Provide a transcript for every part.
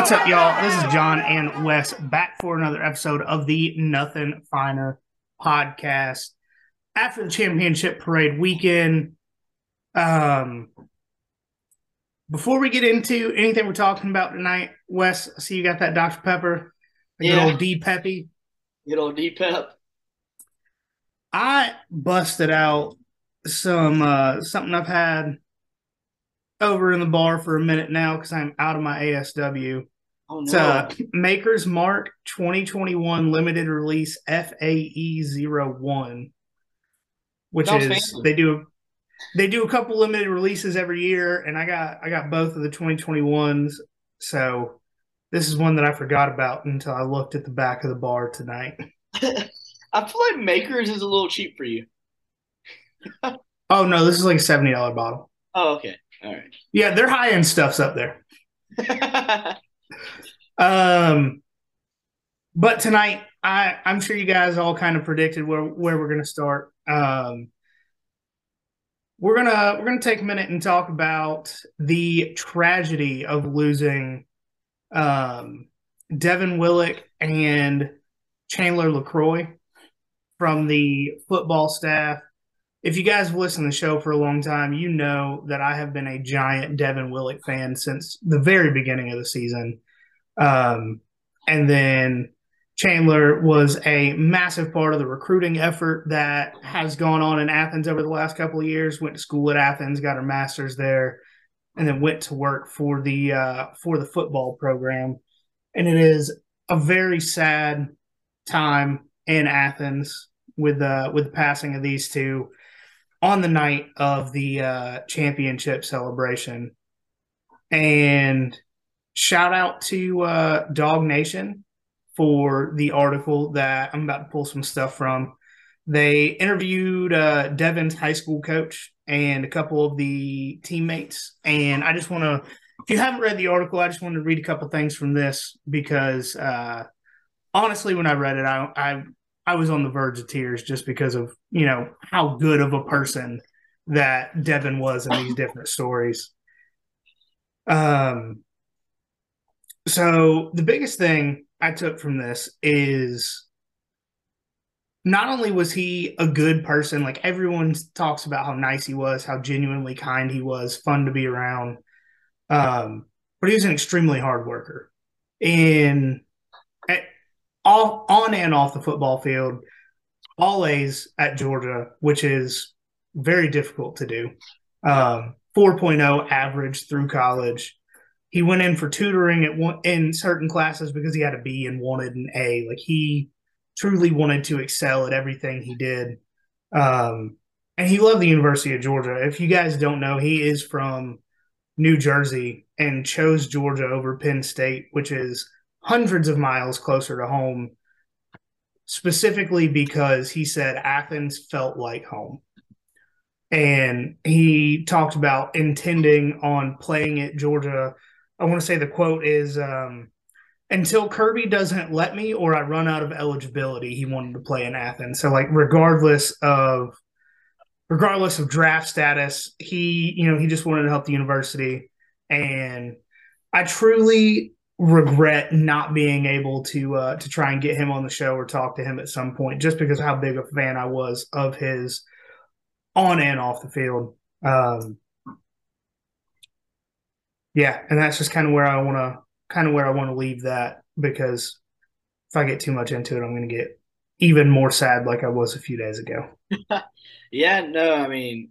What's up, y'all? This is John and Wes back for another episode of the Nothing Finer podcast. After the championship parade weekend, um, before we get into anything we're talking about tonight, Wes, I see you got that Dr. Pepper, a Yeah. good old D Peppy. Good old D Pep. I busted out some uh something I've had over in the bar for a minute now because I'm out of my ASW. Oh It's no. uh, Maker's Mark 2021 limited release FAE 01, which Sounds is fancy. they do they do a couple limited releases every year, and I got I got both of the 2021s. So this is one that I forgot about until I looked at the back of the bar tonight. I feel like Makers is a little cheap for you. Oh no, this is like a seventy dollar bottle. Oh, okay. All Yeah, their high end stuff's up there. Um, but tonight, I I'm sure you guys all kind of predicted where where we're gonna start. Um, we're gonna we're gonna take a minute and talk about the tragedy of losing um, Devin Willock and Chandler LeCroy from the football staff. If you guys have listened to the show for a long time, you know that I have been a giant Devin Willock fan since the very beginning of the season. Um, and then Chandler was a massive part of the recruiting effort that has gone on in Athens over the last couple of years. Went to school at Athens, got her master's there, and then went to work for the uh, for the football program. And it is a very sad time in Athens with uh, with the passing of these two on the night of the uh, championship celebration. And shout out to uh, DawgNation for the article that I'm about to pull some stuff from. They interviewed uh, Devin's high school coach and a couple of the teammates. And I just want to, if you haven't read the article, I just wanted to read a couple things from this because uh, honestly, when I read it, I, I I was on the verge of tears just because of you know how good of a person that Devin was in these different stories. Um, so the biggest thing I took from this is not only was he a good person, like everyone talks about how nice he was, how genuinely kind he was, fun to be around. Um, but he was an extremely hard worker. At, all on and off the football field, all A's at Georgia, which is very difficult to do. Um, 4.0 average through college. He went in for tutoring at one, in certain classes because he had a B and wanted an A. Like he truly wanted to excel at everything he did. Um, and he loved the University of Georgia. If you guys don't know, he is from New Jersey and chose Georgia over Penn State, which is hundreds of miles closer to home, specifically because he said Athens felt like home. And he talked about intending on playing at Georgia. I want to say the quote is um, until Kirby doesn't let me or I run out of eligibility, he wanted to play in Athens. So, like, regardless of regardless of draft status, he, you know, he just wanted to help the university. And I truly regret not being able to uh, to try and get him on the show or talk to him at some point, just because how big a fan I was of his on and off the field. Um, yeah, and that's just kind of where I want to kind of where I want to leave that because if I get too much into it, I'm going to get even more sad like I was a few days ago. yeah, no, I mean,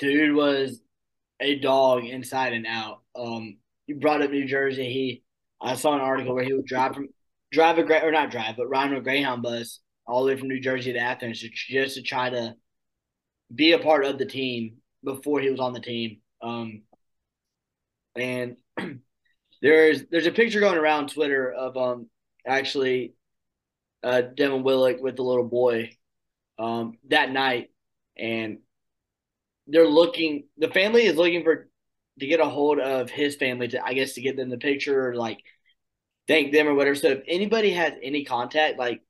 dude was a dog inside and out. Um, you brought up New Jersey. He, I saw an article where he would drive from drive a great or not drive, but ride on a Greyhound bus all the way from New Jersey to Athens to, just to try to be a part of the team before he was on the team. Um, and there's there's a picture going around Twitter of um actually uh Devin Willock with the little boy um that night and they're looking the family is looking for to get a hold of his family to I guess to get them the picture or like thank them or whatever. So if anybody has any contact, like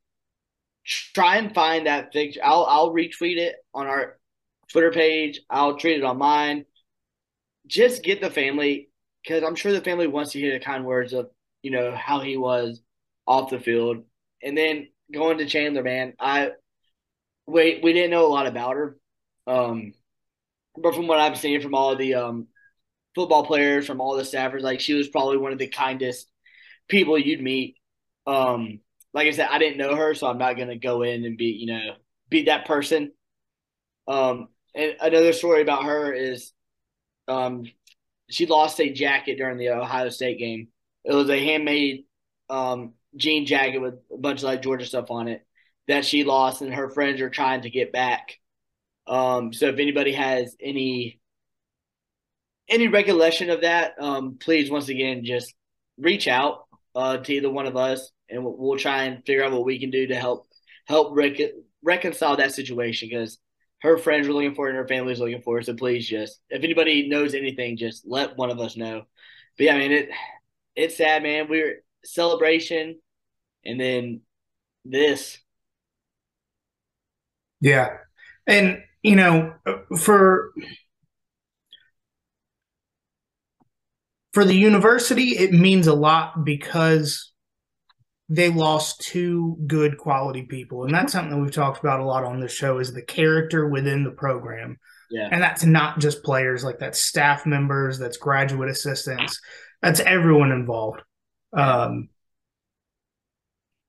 try and find that picture. I'll I'll retweet it on our Twitter page. I'll tweet it on mine. Just get the family because I'm sure the family wants to hear the kind words of you know how he was off the field, and then going to Chandler, man, I we we didn't know a lot about her, um, but from what I've seen from all the um football players, from all the staffers, like she was probably one of the kindest people you'd meet. Um, like I said, I didn't know her, so I'm not gonna go in and be you know be that person. Um, and another story about her is, um, she lost a jacket during the Ohio State game. It was a handmade um, jean jacket with a bunch of like Georgia stuff on it that she lost, and her friends are trying to get back. Um, so if anybody has any any recollection of that, um, please once again just reach out uh, to either one of us, and we'll, we'll, try and figure out what we can do to help help rec- reconcile that situation because her friends are looking for it and her family's looking for it. So please just if anybody knows anything, just let one of us know. But yeah, I mean it it's sad, man. We're celebration and then this. Yeah. And you know, for for the university, it means a lot because they lost two good quality people. And that's something that we've talked about a lot on this show is the character within the program. Yeah. And that's not just players like that's staff members that's graduate assistants that's everyone involved. Um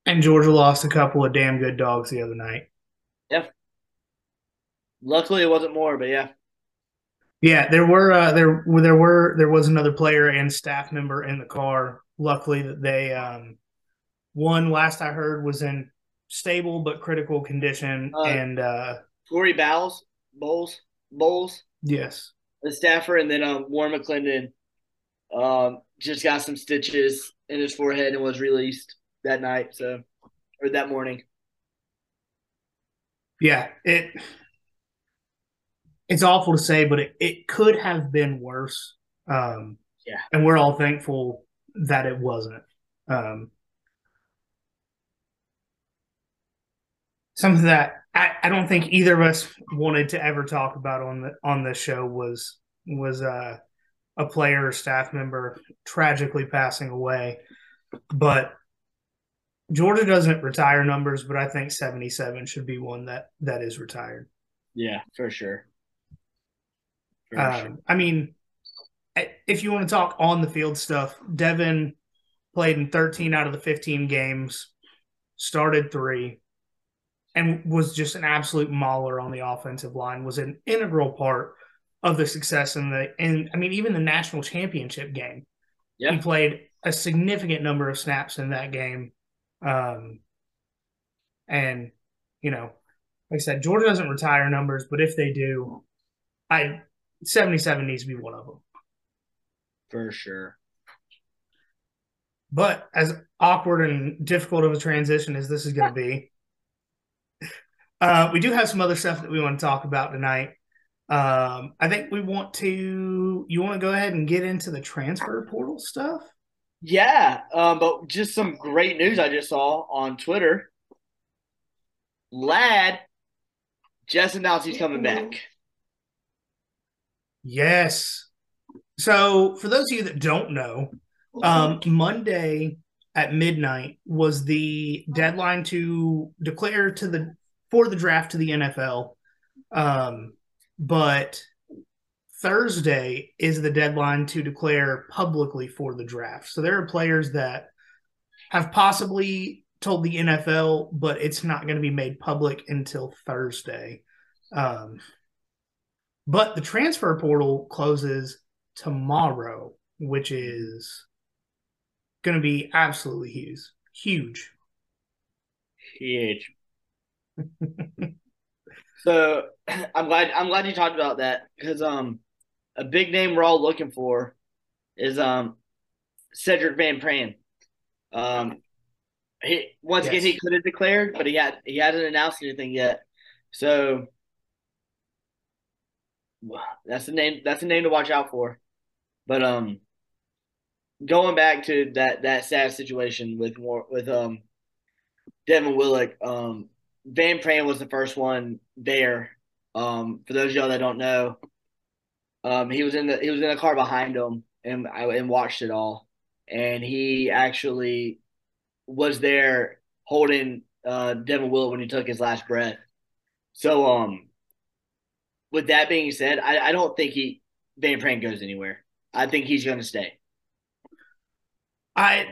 and georgia lost a couple of damn good dogs the other night. Yeah. Luckily it wasn't more but yeah yeah there were uh there there were there was another player and staff member in the car luckily that they um one last I heard was in stable but critical condition, uh, and uh, Tory Bowles, Bowles, Bowles. Yes, the staffer, and then um, Warren McClendon um, just got some stitches in his forehead and was released that night. So, or that morning. Yeah, it it's awful to say, but it, it could have been worse. Um, yeah, and we're all thankful that it wasn't. Um, something that I, I don't think either of us wanted to ever talk about on the on this show was was uh, a player or staff member tragically passing away. But Georgia doesn't retire numbers, but I think 77 should be one that that is retired. Yeah, for sure. For um, sure. I mean, if you want to talk on the field stuff, Devin played in 13 out of the 15 games, started three, and was just an absolute mauler on the offensive line, was an integral part of the success in the and I mean even the national championship game. Yeah. He played a significant number of snaps in that game. Um and you know, like I said, Georgia doesn't retire numbers, but if they do, I 77 needs to be one of them. For sure. But as awkward and difficult of a transition as this is going to be, uh, we do have some other stuff that we want to talk about tonight. Um, I think we want to. You want to go ahead and get into the transfer portal stuff? Yeah, um, but just some great news I just saw on Twitter. Ladd just announced he's coming back. Yes. So, for those of you that don't know, um, Monday at midnight was the deadline to declare to the for the draft to the NFL. Um, but Thursday is the deadline to declare publicly for the draft. So there are players that have possibly told the NFL, but it's not going to be made public until Thursday. Um, but the transfer portal closes tomorrow, which is going to be absolutely huge. Huge. Huge. so I'm glad I'm glad you talked about that because um a big name we're all looking for is um Sedrick Van Pran. Um he once yes. again he could have declared, but he had he hasn't announced anything yet. So that's the name that's the name to watch out for. But um going back to that that sad situation with more with um Devin Willock, um Van Pran was the first one there. Um, for those y'all that don't know, um, he was in the he was in a car behind him, and I and watched it all, and he actually was there holding uh, Devin Willock when he took his last breath. So, um, with that being said, I, I don't think he Van Pran goes anywhere. I think he's going to stay. I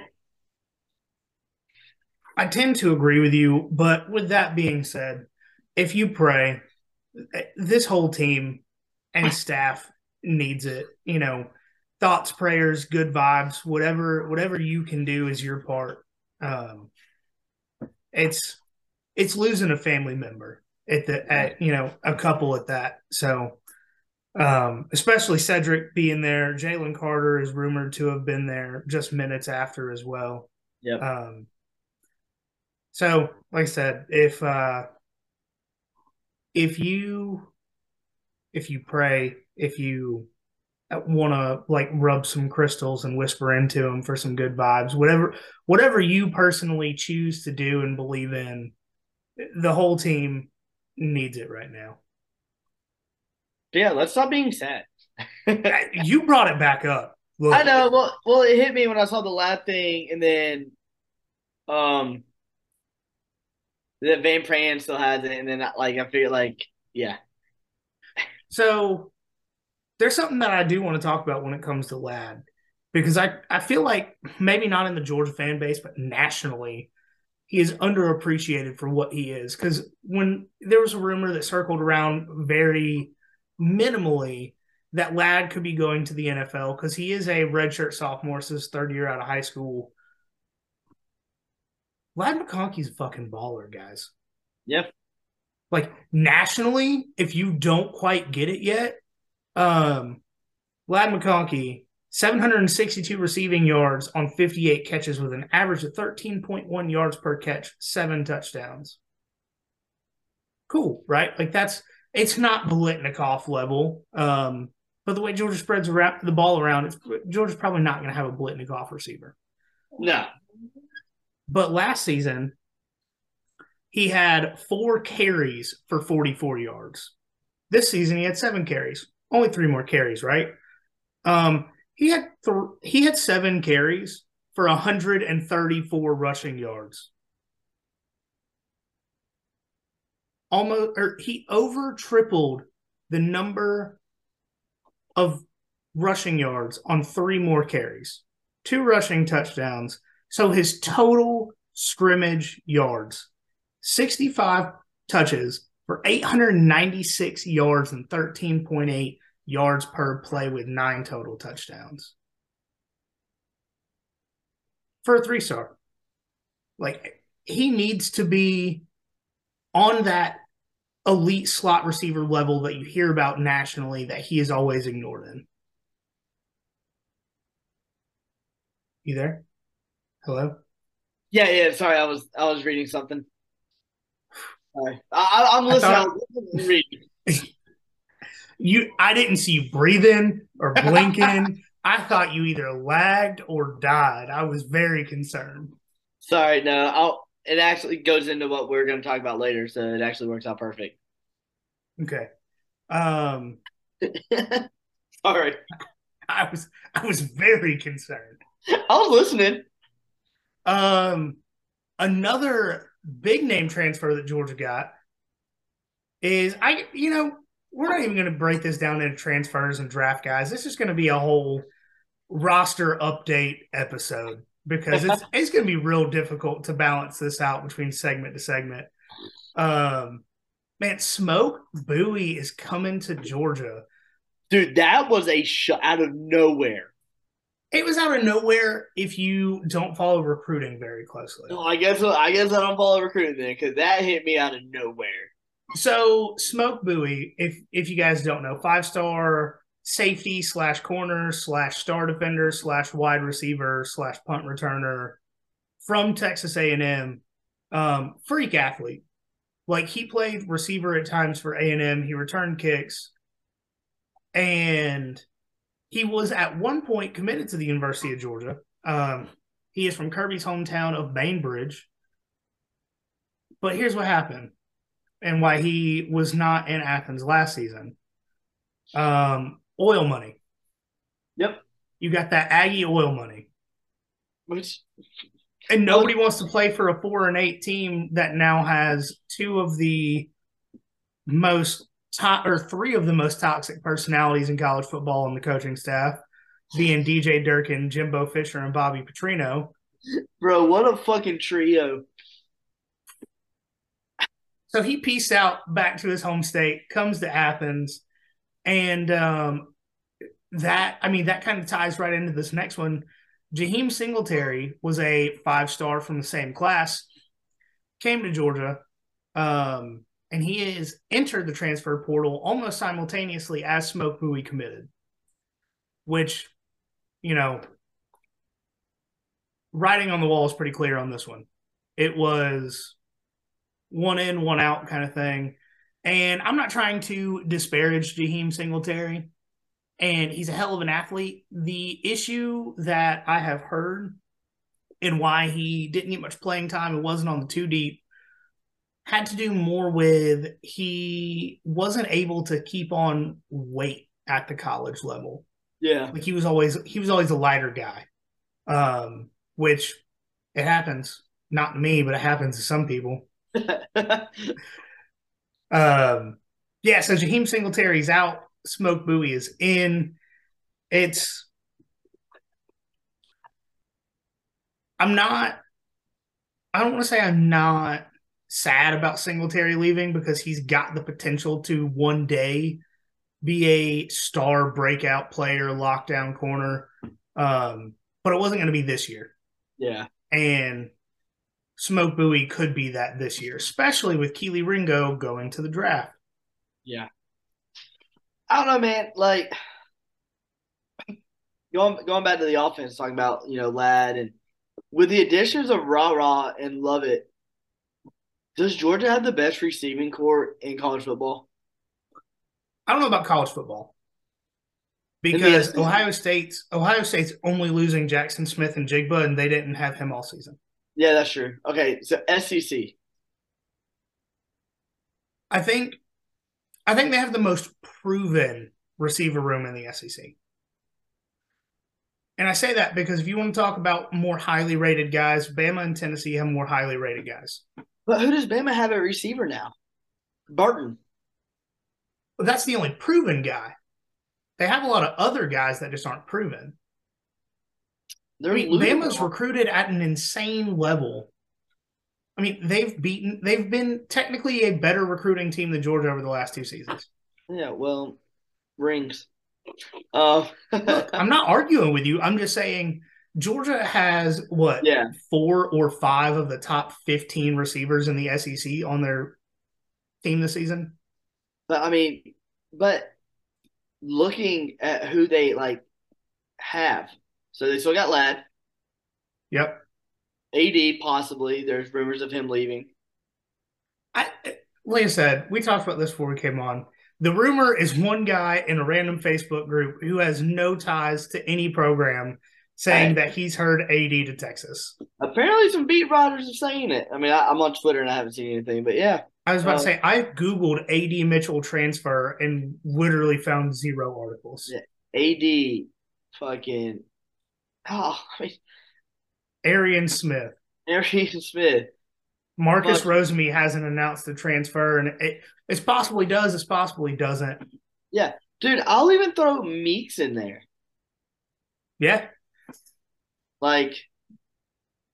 I tend to agree with you, but with that being said, if you pray, this whole team and staff needs it. You know, thoughts, prayers, good vibes, whatever whatever you can do is your part. Um, it's it's losing a family member at the at you know a couple at that. So um, especially Sedrick being there. Jalen Carter is rumored to have been there just minutes after as well. Yeah. Um, so, like I said, if uh, if you if you pray, if you want to like rub some crystals and whisper into them for some good vibes, whatever whatever you personally choose to do and believe in, the whole team needs it right now. Yeah, let's stop being sad. you brought it back up. Look. I know. Well, well, it hit me when I saw the Ladd thing, and then, um, that Van Pran still has it, and then like I feel like yeah. So there's something that I do want to talk about when it comes to Ladd because I I feel like maybe not in the Georgia fan base, but nationally, he is underappreciated for what he is. Because when there was a rumor that circled around very minimally that Ladd could be going to the NFL because he is a redshirt sophomore, so his third year out of high school. Ladd McConkey's a fucking baller, guys. Yep. Like nationally, if you don't quite get it yet, um, Ladd McConkey, 762 receiving yards on 58 catches with an average of 13.1 yards per catch, seven touchdowns. Cool, right? Like that's it's not Biletnikoff level. Um, but the way Georgia spreads the ball around, it's, Georgia's probably not going to have a Biletnikoff receiver. No. But last season, he had four carries for 44 yards. This season, he had seven carries, only three more carries, right? Um, he had th- he had seven carries for 134 rushing yards. Almost, or he over tripled the number of rushing yards on three more carries, two rushing touchdowns. So his total scrimmage yards 65 touches for 896 yards and 13.8 yards per play with nine total touchdowns. For a three star. Like he needs to be on that elite slot receiver level that you hear about nationally that he is always ignored in. You there? Hello? Yeah, yeah. Sorry, I was I was reading something. Sorry, I, am listening. I thought, reading. you, I didn't see you breathing or blinking. I thought you either lagged or died. I was very concerned. Sorry, no. I'll, it actually goes into what we're going to talk about later, so it actually works out perfect. Okay. Um. Sorry. I was I was very concerned. I was listening. Um, another big name transfer that Georgia got is I you know we're not even going to break this down into transfers and draft guys. This is going to be a whole roster update episode because it's it's going to be real difficult to balance this out between segment to segment. Um, man, Smoke Bowie is coming to Georgia. Dude, that was a shot out of nowhere. It was out of nowhere if you don't follow recruiting very closely. No, I guess I guess I don't follow recruiting then because that hit me out of nowhere. So Smoke Bowie, if if you guys don't know, five star safety slash corner slash star defender slash wide receiver slash punt returner from Texas A and M, um, freak athlete. Like he played receiver at times for A and M. He returned kicks, and he was at one point committed to the University of Georgia. Um, he is from Kirby's hometown of Bainbridge. But here's what happened and why he was not in Athens last season. Um, oil money. Yep. You got that Aggie oil money. Which and nobody wants to play for a four and eight team that now has two of the most top or three of the most toxic personalities in college football on the coaching staff, being DJ Durkin, Jimbo Fisher, and Bobby Petrino. Bro, what a fucking trio. So he pieced out back to his home state, comes to Athens, and um, that I mean that kind of ties right into this next one. Jaheim Singletary was a five star from the same class, came to Georgia, um, and he has entered the transfer portal almost simultaneously as Smoke Bowie committed, which, you know, writing on the wall is pretty clear on this one. It was one in, one out kind of thing. And I'm not trying to disparage Jaheim Singletary and he's a hell of an athlete. The issue that I have heard and why he didn't get much playing time and wasn't on the two deep had to do more with he wasn't able to keep on weight at the college level. Yeah. Like he was always he was always a lighter guy. Um, which it happens. Not to me, but it happens to some people. Um yeah, so Jaheim Singletary's out Smoke Bowie is in. It's I'm not I don't want to say I'm not sad about Singletary leaving because he's got the potential to one day be a star breakout player, lockdown corner. Um, but it wasn't going to be this year. Yeah. And Smoke Bowie could be that this year, especially with Kelee Ringo going to the draft. Yeah. I don't know, man. Like going going back to the offense, talking about you know Ladd and with the additions of RaRa and Lovett, does Georgia have the best receiving core in college football? I don't know about college football because Ohio State's Ohio State's only losing Jackson Smith-Njigba, and they didn't have him all season. Yeah, that's true. Okay, so SEC. I think I think they have the most proven receiver room in the SEC. And I say that because if you want to talk about more highly rated guys, Bama and Tennessee have more highly rated guys. But who does Bama have a receiver now? Burton. But that's the only proven guy. They have a lot of other guys that just aren't proven. They're I mean, Bama's recruited at an insane level I mean, they've beaten, they've been technically a better recruiting team than Georgia over the last two seasons. Yeah, well, rings. Uh, Look, I'm not arguing with you. I'm just saying Georgia has what, yeah. four or five of the top 15 receivers in the SEC on their team this season. But I mean, but looking at who they like have, so they still got Ladd. Yep. AD possibly. There's rumors of him leaving. I like I said, we talked about this before we came on. The rumor is one guy in a random Facebook group who has no ties to any program saying that he's heard AD to Texas. Apparently, some beat writers are saying it. I mean, I, am on Twitter and I haven't seen anything, but yeah. I was about uh, to say I googled AD Mitchell transfer and literally found zero articles. Yeah, AD, fucking. Oh, I mean, Arian Smith. Arian Smith. Marcus but, Rosemy hasn't announced the transfer, and it, it's possible he does. It's possible he doesn't. Yeah, dude, I'll even throw Meeks in there. Yeah, like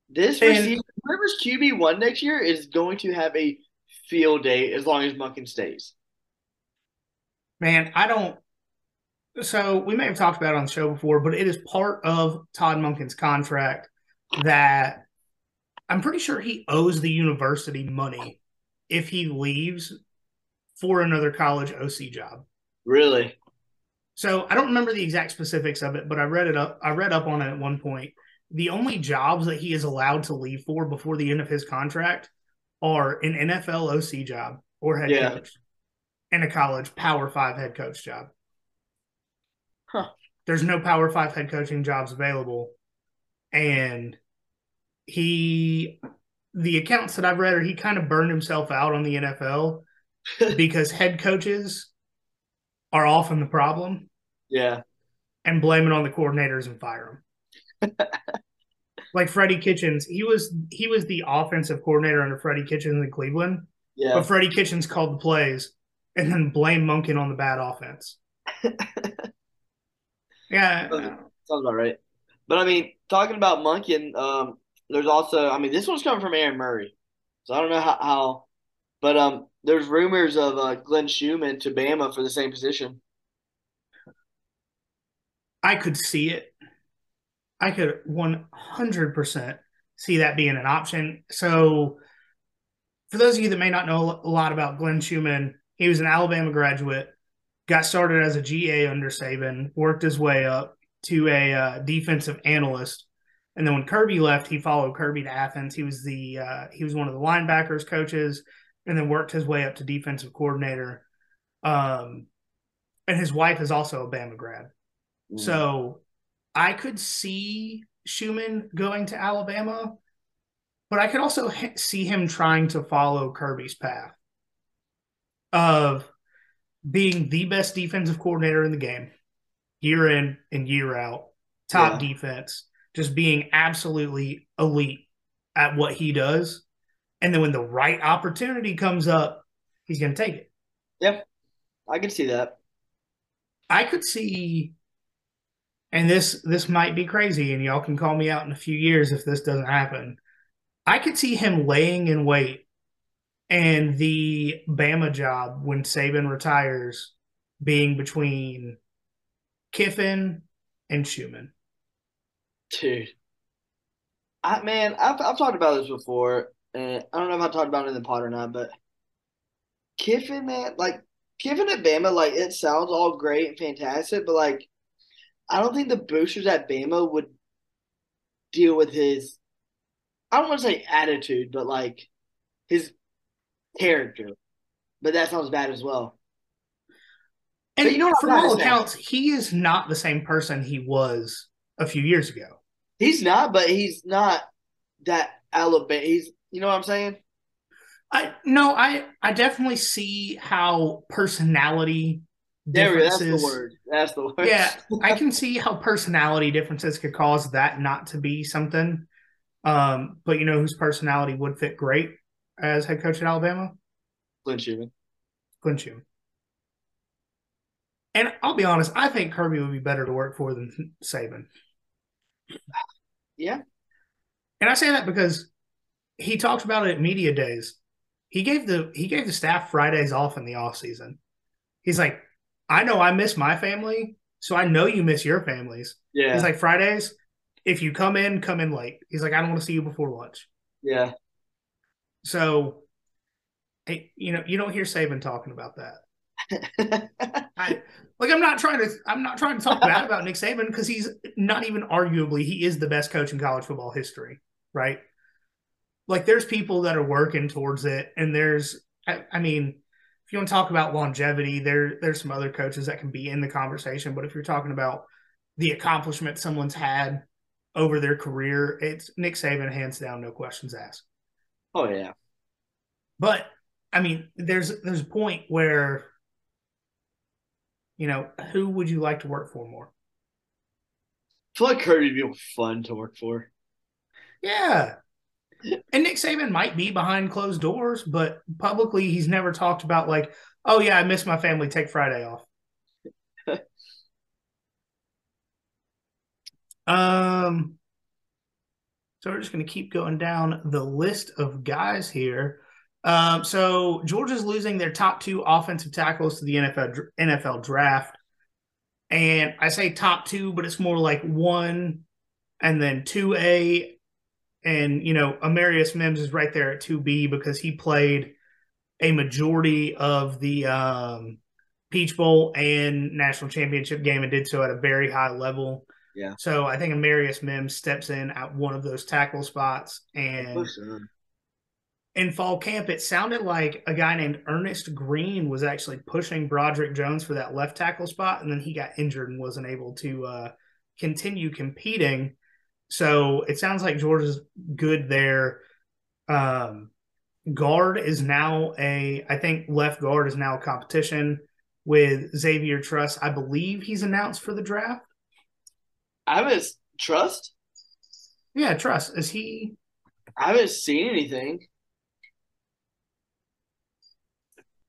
this and, receiver, whoever's QB one next year is going to have a field day as long as Monken stays. Man, I don't. So we may have talked about it on the show before, but it is part of Todd Monken's contract that I'm pretty sure he owes the university money if he leaves for another college OC job. Really? So I don't remember the exact specifics of it, but I read it up. I read up on it at one point. The only jobs that he is allowed to leave for before the end of his contract are an NFL OC job or head yeah. coach, and a college Power Five head coach job. Huh. There's no Power Five head coaching jobs available, and he the accounts that I've read are he kind of burned himself out on the NFL because head coaches are often the problem. Yeah. and blame it on the coordinators and fire them. like Freddie Kitchens, he was he was the offensive coordinator under Freddie Kitchens in Cleveland. Yeah. But Freddie Kitchens called the plays and then blame Monken on the bad offense. yeah. Sounds about right. But I mean, talking about Monken, um, there's also I mean this one's coming from Aaron Murray. So I don't know how, how but um there's rumors of uh, Glenn Schumann to Bama for the same position. I could see it. I could 100% see that being an option. So, for those of you that may not know a lot about Glenn Schumann, he was an Alabama graduate, got started as a GA under Saban, worked his way up to a uh, defensive analyst, and then when Kirby left, he followed Kirby to Athens. He was the uh, he was one of the linebackers coaches, and then worked his way up to defensive coordinator. Um, and his wife is also a Bama grad. Mm. So I could see Schumann going to Alabama, but I could also see him trying to follow Kirby's path of being the best defensive coordinator in the game, year in and year out, top yeah. defense, just being absolutely elite at what he does. And then when the right opportunity comes up, he's going to take it. Yep. I can see that. I could see and this this might be crazy and y'all can call me out in a few years if this doesn't happen. I could see him laying in wait and the Bama job when Saban retires being between Kiffin and Schumann. Dude. I man, I've I've talked about this before, and I don't know if I talked about it in the pod or not, but Kiffin, man, like Kiffin at Bama, like it sounds all great and fantastic, but like I don't think the boosters at Bama would deal with his I don't want to say attitude, but like his character. But that sounds bad as well. And but you know, from all accounts, he is not the same person he was a few years ago. He's not, but he's not that Alabama. He's, you know what I'm saying? I no, I I definitely see how personality differences. There, that's the word. That's the word. Yeah, I can see how personality differences could cause that not to be something. Um, but you know whose personality would fit great as head coach at Alabama? Glenn Schumann. Glenn Schumann. And I'll be honest, I think Kirby would be better to work for than Saban. Yeah. And I say that because he talked about it at media days. He gave the he gave the staff Fridays off in the off season. He's like, I know I miss my family, so I know you miss your families. Yeah. He's like Fridays, if you come in, come in late. He's like, I don't want to see you before lunch. Yeah. So, you know, you don't hear Saban talking about that. I, like I'm not trying to I'm not trying to talk bad about Nick Saban because he's not even arguably he is the best coach in college football history, right? Like there's people that are working towards it, and there's I, I mean if you want to talk about longevity, there there's some other coaches that can be in the conversation. But if you're talking about the accomplishment someone's had over their career, it's Nick Saban, hands down, no questions asked. Oh yeah. But I mean, there's there's a point where, you know, who would you like to work for more? I feel like Kirby would be fun to work for. Yeah, and Nick Saban might be behind closed doors, but publicly he's never talked about like, oh yeah, I miss my family. Take Friday off. um. So we're just going to keep going down the list of guys here. Um, so Georgia's losing their top two offensive tackles to the NFL NFL draft, and I say top two, but it's more like one and then two A and you know Amarius Mims is right there at 2B because he played a majority of the um, Peach Bowl and national championship game and did so at a very high level. Yeah. So I think Amarius Mims steps in at one of those tackle spots and in fall camp it sounded like a guy named Earnest Greene was actually pushing Broderick Jones for that left tackle spot and then he got injured and wasn't able to uh, continue competing. So it sounds like Georgia's good there. Um, guard is now a, I think left guard is now a competition with Xavier Truss. I believe he's announced for the draft. I haven't trust. Yeah, trust. Is he? I haven't seen anything.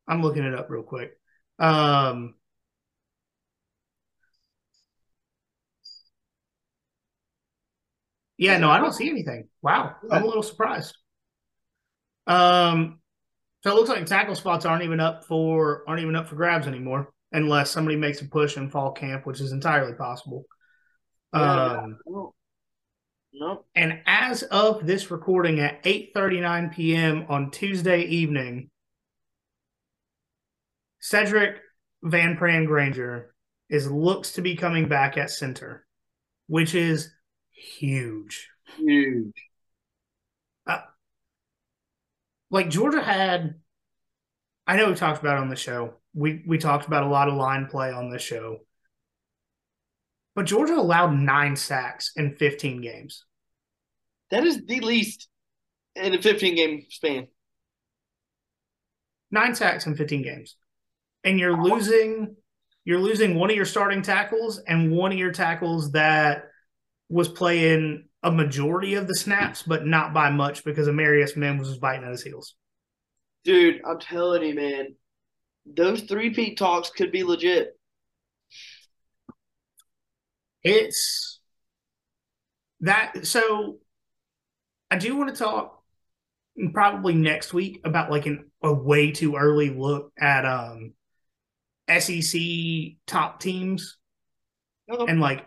I'm looking it up real quick. Um, yeah, no, I don't see anything. Wow, I'm a little surprised. Um, so it looks like tackle spots aren't even up for aren't even up for grabs anymore, unless somebody makes a push in fall camp, which is entirely possible. Um, no. And as of this recording at 8:39 p.m. on Tuesday evening, Sedrick Van Pran Granger is looks to be coming back at center, which is huge. Huge. Uh, like Georgia had, I know we talked about on the show. We we talked about a lot of line play on this show. But Georgia allowed nine sacks in 15 games. That is the least in a 15 game span. Nine sacks in 15 games. And you're losing you're losing one of your starting tackles and one of your tackles that was playing a majority of the snaps, but not by much because Amarius Mims was biting at his heels. Dude, I'm telling you, man, those three peat talks could be legit. It's that so I do want to talk probably next week about like an a way too early look at um SEC top teams Okay. and like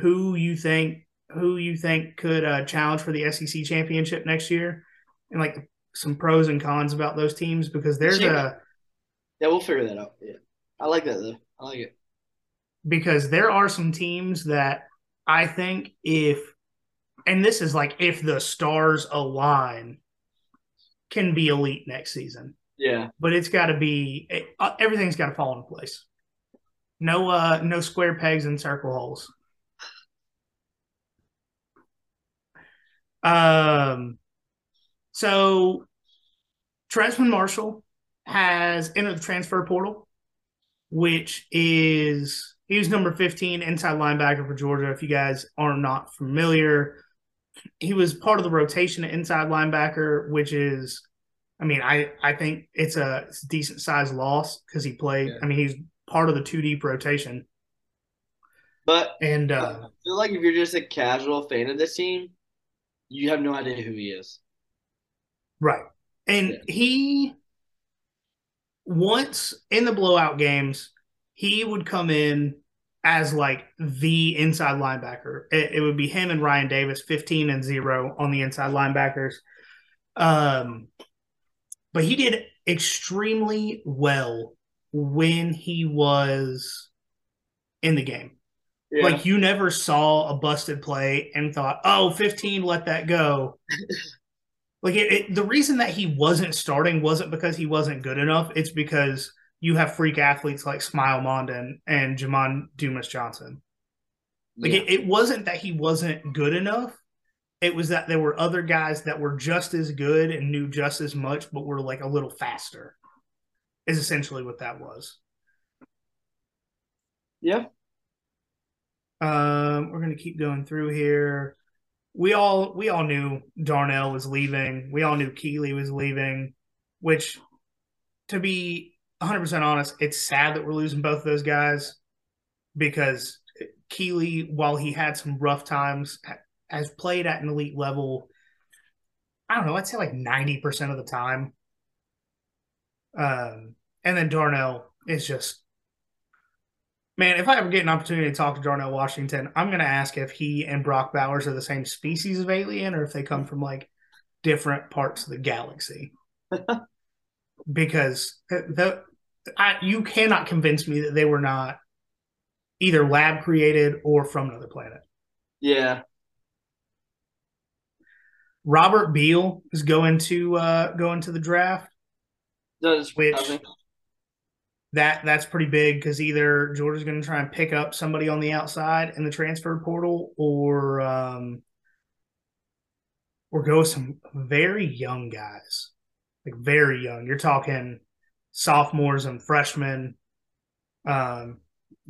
who you think who you think could uh, challenge for the SEC championship next year, and like some pros and cons about those teams because there's a Yeah, we'll figure that out. Yeah. I like that though. I like it. Because there are some teams that I think if and this is like if the stars align can be elite next season. Yeah. But it's got to be it, uh, everything's got to fall into place. No uh no square pegs and circle holes. Um so Trezmen Marshall has entered the transfer portal, which is he was number 15 inside linebacker for Georgia. If you guys are not familiar, he was part of the rotation at inside linebacker, which is, I mean, I I think it's a, it's a decent size loss because he played. Yeah. I mean, he's part of the two deep rotation, But and I uh, feel like if you're just a casual fan of this team, you have no idea who he is. right, and Yeah. he once in the blowout games, he would come in as like the inside linebacker. It, it would be him and Rian Davis, 15 and 0 on the inside linebackers. Um, but he did extremely well when he was in the game. Yeah. Like you never saw a busted play and thought, "Oh, 15, let that go." like it, it, the reason that he wasn't starting wasn't because he wasn't good enough. It's because you have freak athletes like Smael Mondon and Jamon Dumas Johnson. Like Yeah. it, it wasn't that he wasn't good enough. It was that there were other guys that were just as good and knew just as much, but were like a little faster. Is essentially what that was. yeah. Um, we're gonna keep going through here. We all we all knew Darnell was leaving. We all knew Kelee was leaving, which to be 100% honest, it's sad that we're losing both of those guys because Kelee, while he had some rough times, has played at an elite level. I don't know, I'd say like 90% of the time. Um, and then Darnell is just Man, if I ever get an opportunity to talk to Darnell Washington, I'm going to ask if he and Brock Bowers are the same species of alien or if they come from like different parts of the galaxy. because the I, you cannot convince me that they were not either lab created or from another planet. Yeah. Robert Beal is going to uh, going to the draft. Does Which- That that's pretty big because either Georgia's going to try and pick up somebody on the outside in the transfer portal, or um, or go with some very young guys, like very young. You're talking sophomores and freshmen. Um,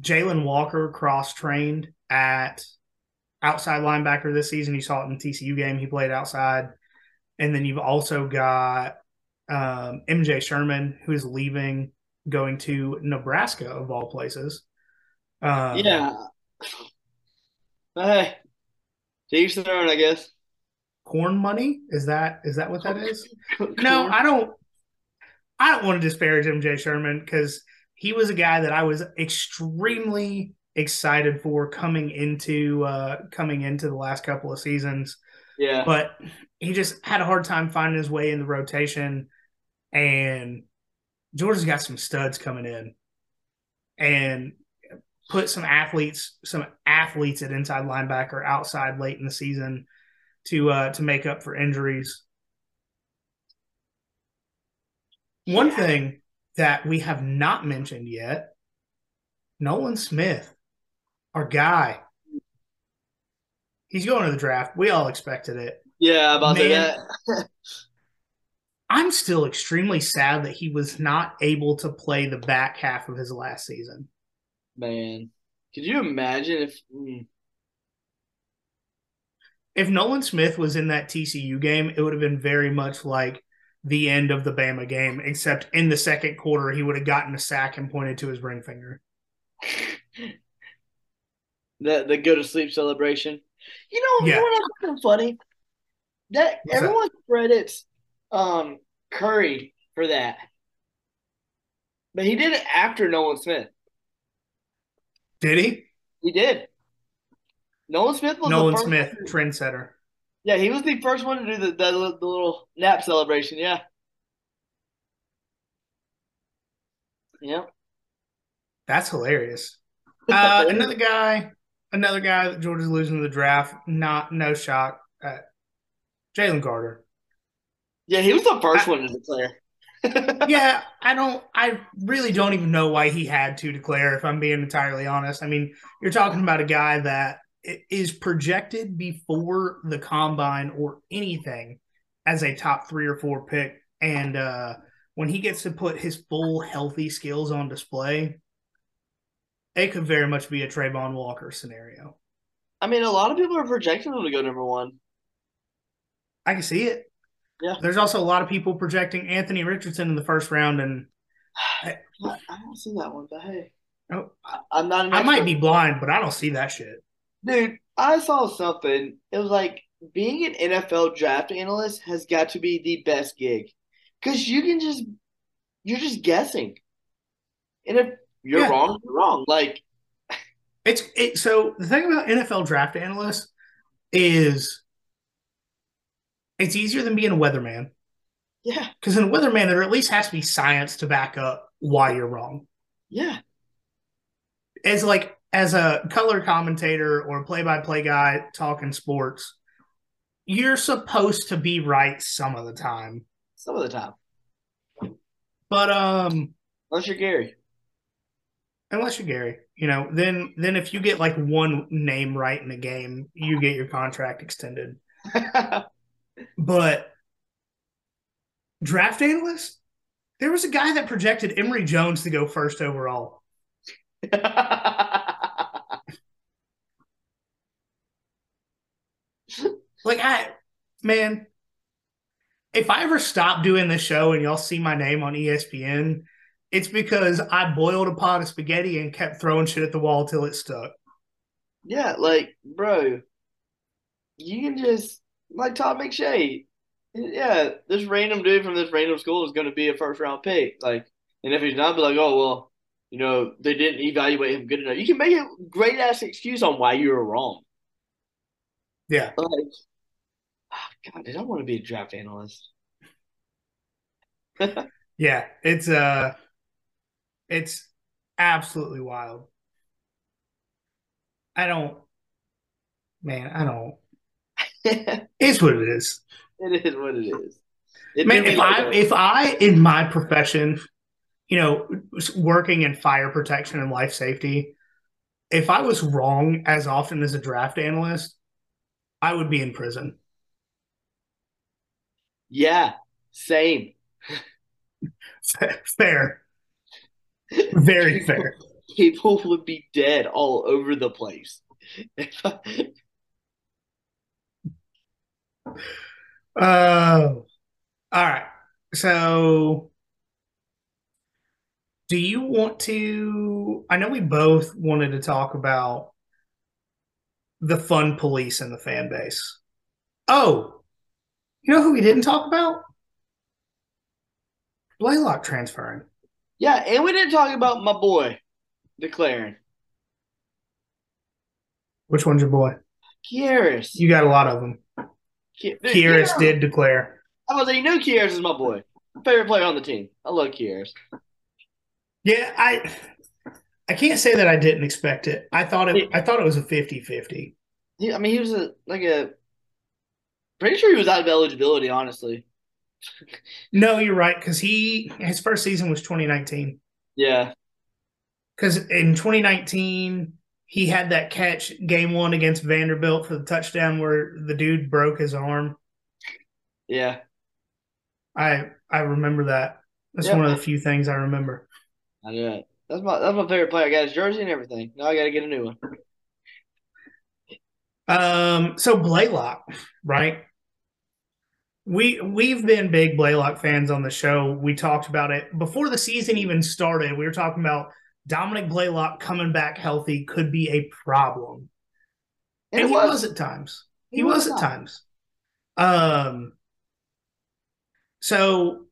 Jalen Walker cross trained at outside linebacker this season. You saw it in the TCU game; he played outside. And then you've also got um, MJ Sherman, who is leaving, going to Nebraska of all places. Um, yeah. Hey, to each I guess. Corn money is that is that what that is? no, I don't. I don't want to disparage MJ Sherman because he was a guy that I was extremely excited for coming into uh, coming into the last couple of seasons. Yeah, but he just had a hard time finding his way in the rotation, and Georgia's got some studs coming in, and put some athletes some athletes at inside linebacker outside late in the season to uh, to make up for injuries. One thing that we have not mentioned yet, Nolan Smith, our guy. He's going to the draft. We all expected it. Yeah, about Man, that. I'm still extremely sad that he was not able to play the back half of his last season. Man, could you imagine if mm. If Nolan Smith was in that TCU game? It would have been very much like the end of the Bama game, except in the second quarter, he would have gotten a sack and pointed to his ring finger. the the go to sleep celebration. You know, yeah. you know funny? That What's everyone that? credits um, Curry for that, but he did it after Nolan Smith. Did he? He did. Nolan Smith was Nolan Smith, trendsetter. Yeah, he was the first one to do the, the, the little nap celebration. Yeah. Yeah. That's hilarious. Uh, another guy, another guy that Georgia's losing the draft. Not no shock. Uh, Jalen Carter. Yeah, he was the first I, one to declare. yeah, I don't. I really don't even know why he had to declare. If I'm being entirely honest, I mean, you're talking about a guy that is projected before the combine or anything as a top three or four pick, and uh, when he gets to put his full healthy skills on display, it could very much be a Travon Walker scenario. I mean, a lot of people are projecting him to go number one. I can see it. Yeah. There's also a lot of people projecting Anthony Richardson in the first round, and I, I don't see that one. But hey, oh, I, am not. I might be blind, but I don't see that shit. Dude, I saw something. It was like being an NFL draft analyst has got to be the best gig because you can just you're just guessing, and if you're yeah. wrong, you're wrong. Like it's it. So the thing about NFL draft analysts is it's easier than being a weatherman. Yeah. Because in a weatherman, there at least has to be science to back up why you're wrong. Yeah. As like as a color commentator or play by play guy talking sports, you're supposed to be right some of the time. Some of the time. But um unless you're Gary. Unless you're Gary. You know, then then if you get like one name right in a game, you get your contract extended. But draft analyst, there was a guy that projected Emory Jones to go first overall. like I man, if I ever stop doing this show and y'all see my name on ESPN, it's because I boiled a pot of spaghetti and kept throwing shit at the wall till it stuck. Yeah, like, bro, you can just like Todd McShay. Yeah, this random dude from this random school is going to be a first round pick. Like, and if he's not, be like, oh well, you know, they didn't evaluate him good enough. You can make a great ass excuse on why you were wrong. Yeah. Like, oh God, did I want to be a draft analyst? yeah, it's uh, it's absolutely wild. I don't, man, I don't it's what it is. It is what it is. It Man, if I if I in my profession, you know, working in fire protection and life safety, if I was wrong as often as a draft analyst, I would be in prison. Yeah, same. fair. Very fair. People would be dead all over the place. Uh, all right. So, do you want to? I know we both wanted to talk about the fun police and the fan base. Oh, you know who we didn't talk about? Blaylock transferring. Yeah, and we didn't talk about my boy declaring. Which one's your boy? Kearis. You got a lot of them. Ki- Kearis yeah. did declare. I was like, you know, Kearis is my boy. Favorite player on the team. I love Kearis. Yeah, I I can't say that I didn't expect it. I thought it I thought it was a 50-50. He, I mean, he was a like a. Pretty sure he was out of eligibility, honestly. No, you're right cuz he his first season was 2019. Yeah. Cuz in 2019 he had that catch game 1 against Vanderbilt for the touchdown where the dude broke his arm. Yeah. I I remember that. That's Yeah. one of the few things I remember. I knew it. That's my that's my favorite player. I got his jersey and everything. Now I got to get a new one. Um, so Blaylock, right? We we've been big Blaylock fans on the show. We talked about it before the season even started. We were talking about Dominic Blaylock coming back healthy could be a problem, and, it he was. at times. He, was, at times. Um. So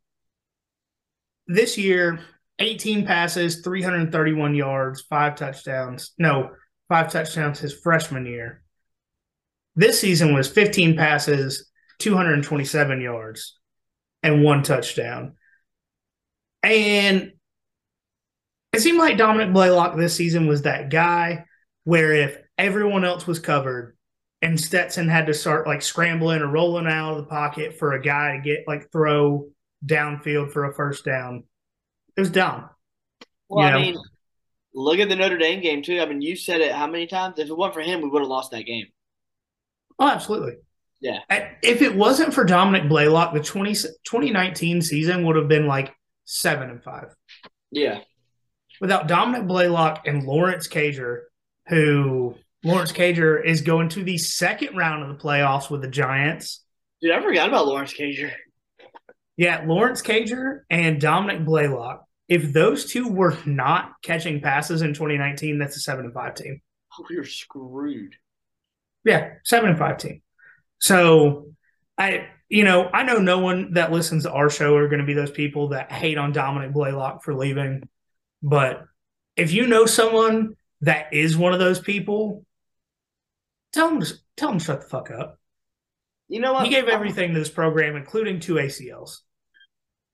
this year, 18 passes, 331 yards, five touchdowns. No, five touchdowns his freshman year. This season was 15 passes, 227 yards, and one touchdown. And it seemed like Dominic Blaylock this season was that guy where if everyone else was covered and Stetson had to start like scrambling or rolling out of the pocket for a guy to get like throw downfield for a first down, it was down. Well, You know? I mean, look at the Notre Dame game too. I mean, you said it how many times? If it wasn't for him, we would have lost that game. Oh, absolutely. Yeah. If it wasn't for Dominic Blaylock, the 20, 2019 season would have been like seven and five. Yeah. Without Dominic Blaylock and Lawrence Cager, who Lawrence Cager is going to the second round of the playoffs with the Giants. Dude, I forgot about Lawrence Cager. Yeah, Lawrence Cager and Dominic Blaylock. If those two were not catching passes in 2019, that's a seven and five team. Oh, we were screwed. Yeah, seven and five team. So I, you know, I know no one that listens to our show are going to be those people that hate on Dominic Blaylock for leaving. But if you know someone that is one of those people, tell them to tell them shut the fuck up. You know what? He gave everything to this program, including two ACLs.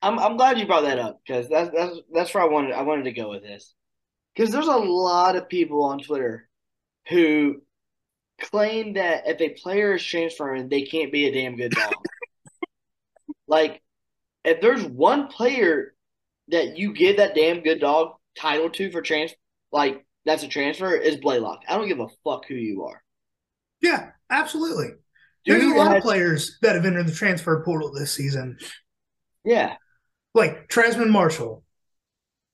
I'm I'm glad you brought that up because that's that's that's where I wanted I wanted to go with this. Because there's a lot of people on Twitter who claim that if a player is transferring, they can't be a damn good dog. like, if there's one player that you give that damn good dog title to for transfer, like that's a transfer, is Blaylock. I don't give a fuck who you are. Yeah, absolutely. There's a lot of players that have entered the transfer portal this season. Yeah, like Trezmen Marshall,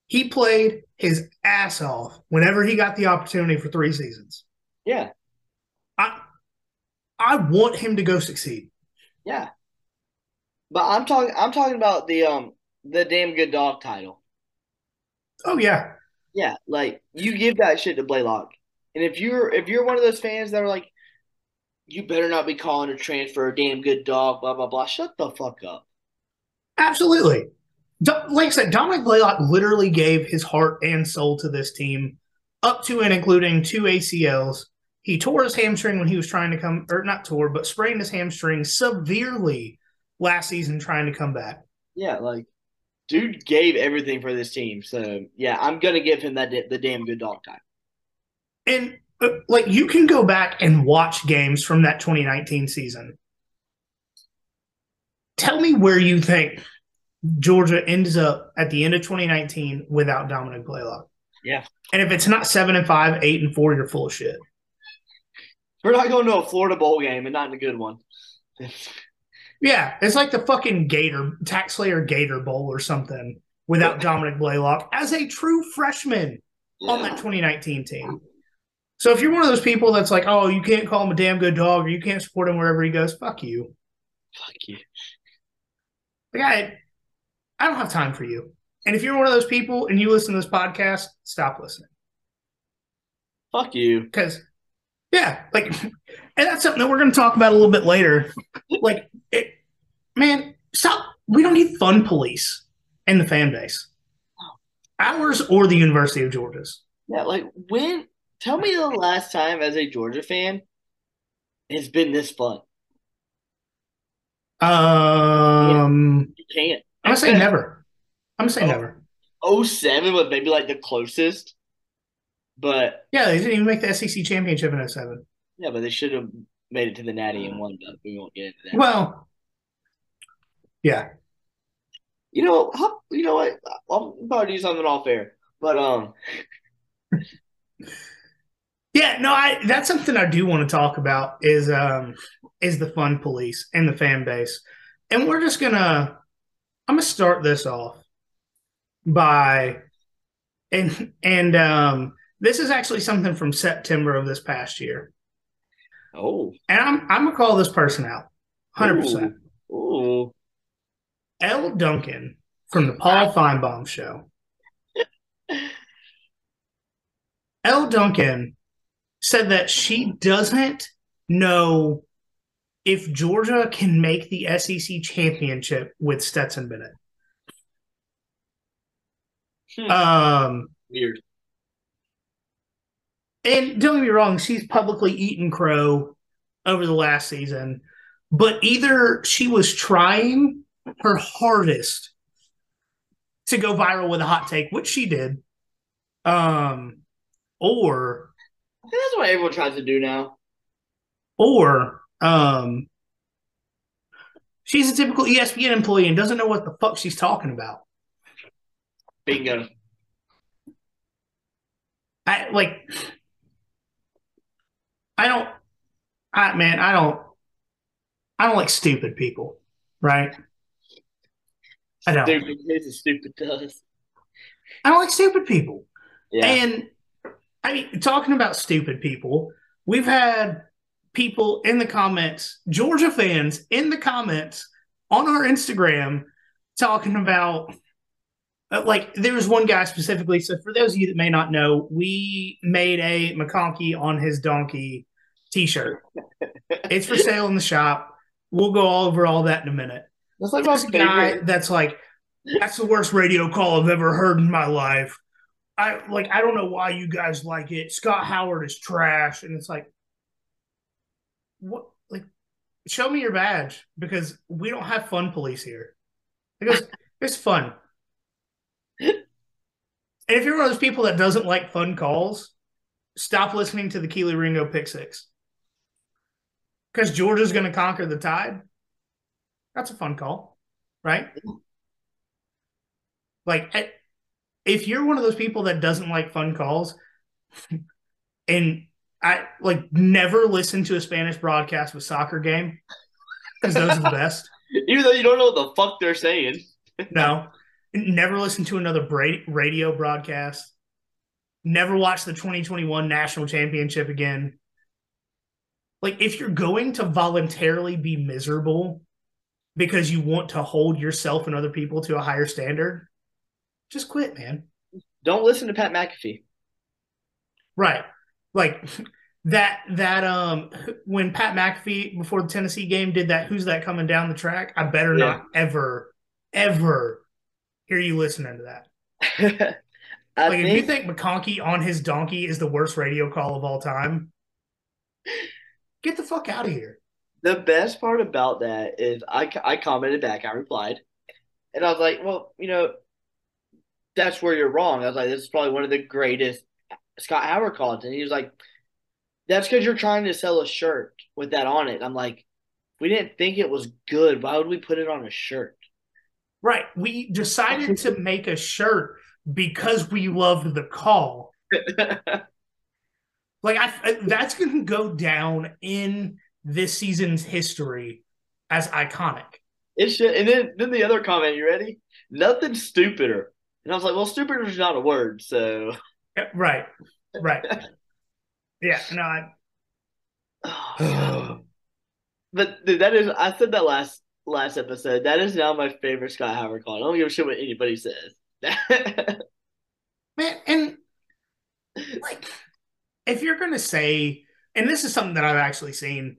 he played his ass off whenever he got the opportunity for three seasons. yeah, I want him to go succeed. yeah. But I'm talking. I'm talking about the um the damn good dog title. Oh yeah. Yeah, like you give that shit to Blaylock, and if you're if you're one of those fans that are like, you better not be calling a transfer a damn good dog, blah blah blah. Shut the fuck up. Absolutely. Like I said, Dominic Blaylock literally gave his heart and soul to this team, up to and including two ACLs. He tore his hamstring when he was trying to come, or not tore, but sprained his hamstring severely last season trying to come back. Yeah, like dude gave everything for this team. So yeah, I'm gonna give him that the damn good dog time. And uh, like you can go back and watch games from that 2019 season. Tell me where you think Georgia ends up at the end of 2019 without Dominic Blaylock. Yeah. And if it's not seven and five, eight and four, you're full of shit. We're not going to a Florida bowl game and not in a good one. Yeah, it's like the fucking Gator Tax Slayer Gator Bowl or something without Dominic Blaylock as a true freshman on that 2019 team. So if you're one of those people that's like, oh, you can't call him a damn good dog or you can't support him wherever he goes, fuck you. Fuck you. Like I, I don't have time for you. And if you're one of those people and you listen to this podcast, stop listening. Fuck you. Because, yeah, like, and that's something that we're going to talk about a little bit later. like, it, man, stop. We don't need fun police in the fan base. Ours or the University of Georgia's. Yeah, like when? Tell me the last time as a Georgia fan it's been this fun. Um, You can't. I'm gonna say never. I'm gonna say Oh. never. 07 was maybe like the closest, but Yeah, they didn't even make the SEC championship in 07. yeah, but they should have made it to the Natty and won. But we won't get into that. Well, yeah, You know, how, you know what? I'll probably do something off air, but um, yeah. No, I that's something I do want to talk about is um is the fun police and the fan base, and we're just gonna I'm gonna start this off by and and um this is actually something from September of this past year, oh, and I'm I'm gonna call this person out, hundred percent. ooh, Elle Duncan from the Paul Finebaum Show. Elle Duncan said that she doesn't know if Georgia can make the SEC championship with Stetson Bennett. Hmm. Um, weird. And don't get me wrong, she's publicly eaten crow over the last season, but either she was trying her hardest to go viral with a hot take, which she did, um, or I think that's what everyone tries to do now. or um, she's a typical ESPN employee and doesn't know what the fuck she's talking about. Bingo. I like I don't I man, I don't I don't like stupid people, right? I don't. Stupid. This is stupid to us. I don't like stupid people. Yeah. And I mean, talking about stupid people, we've had people in the comments, Georgia fans in the comments on our Instagram talking about Uh, like there was one guy specifically. So for those of you that may not know, we made a McConkey on his donkey t-shirt. it's for sale in the shop. We'll go all over all that in a minute. that's like This guy favorite. that's like, that's the worst radio call I've ever heard in my life. I like, I don't know why you guys like it. Scott Howard is trash, and it's like, what? Like, show me your badge because we don't have fun police here. Because it's fun. And if you're one of those people that doesn't like fun calls, stop listening to the Kelee Ringo pick six. Because Georgia's going to conquer the tide. That's a fun call, right? Like, eh, if you're one of those people that doesn't like fun calls, and I like never listen to a Spanish broadcast with soccer game because those are the best. Even though you don't know what the fuck they're saying. No, never listen to another bra- radio broadcast. Never watch the 2021 national championship again. Like, if you're going to voluntarily be miserable because you want to hold yourself and other people to a higher standard, just quit, man. Don't listen to Pat McAfee. Right. Like that that um when Pat McAfee before the Tennessee game did that who's that coming down the track? I better Yeah. not ever ever hear you listening to that. Like think, if you think McConkey on his donkey is the worst radio call of all time, get the fuck out of here. the best part about that is I, I commented back, I replied, and I was like, well, you know, that's where you're wrong. I was like, this is probably one of the greatest Scott Howard calls. And he was like, that's because you're trying to sell a shirt with that on it. I'm like, we didn't think it was good. Why would we put it on a shirt? Right. We decided to make a shirt because we loved the call. Like I that's going to go down in this season's history as iconic. It should. And then, then the other comment, you ready? Nothing stupider. And I was like, well, stupider is not a word. So, Right. Right. yeah. No. I, but dude, that is, I said that last last episode. That is now my favorite Scott Howard call. I don't give a shit what anybody says. Man, and like if you're gonna say, and this is something that I've actually seen,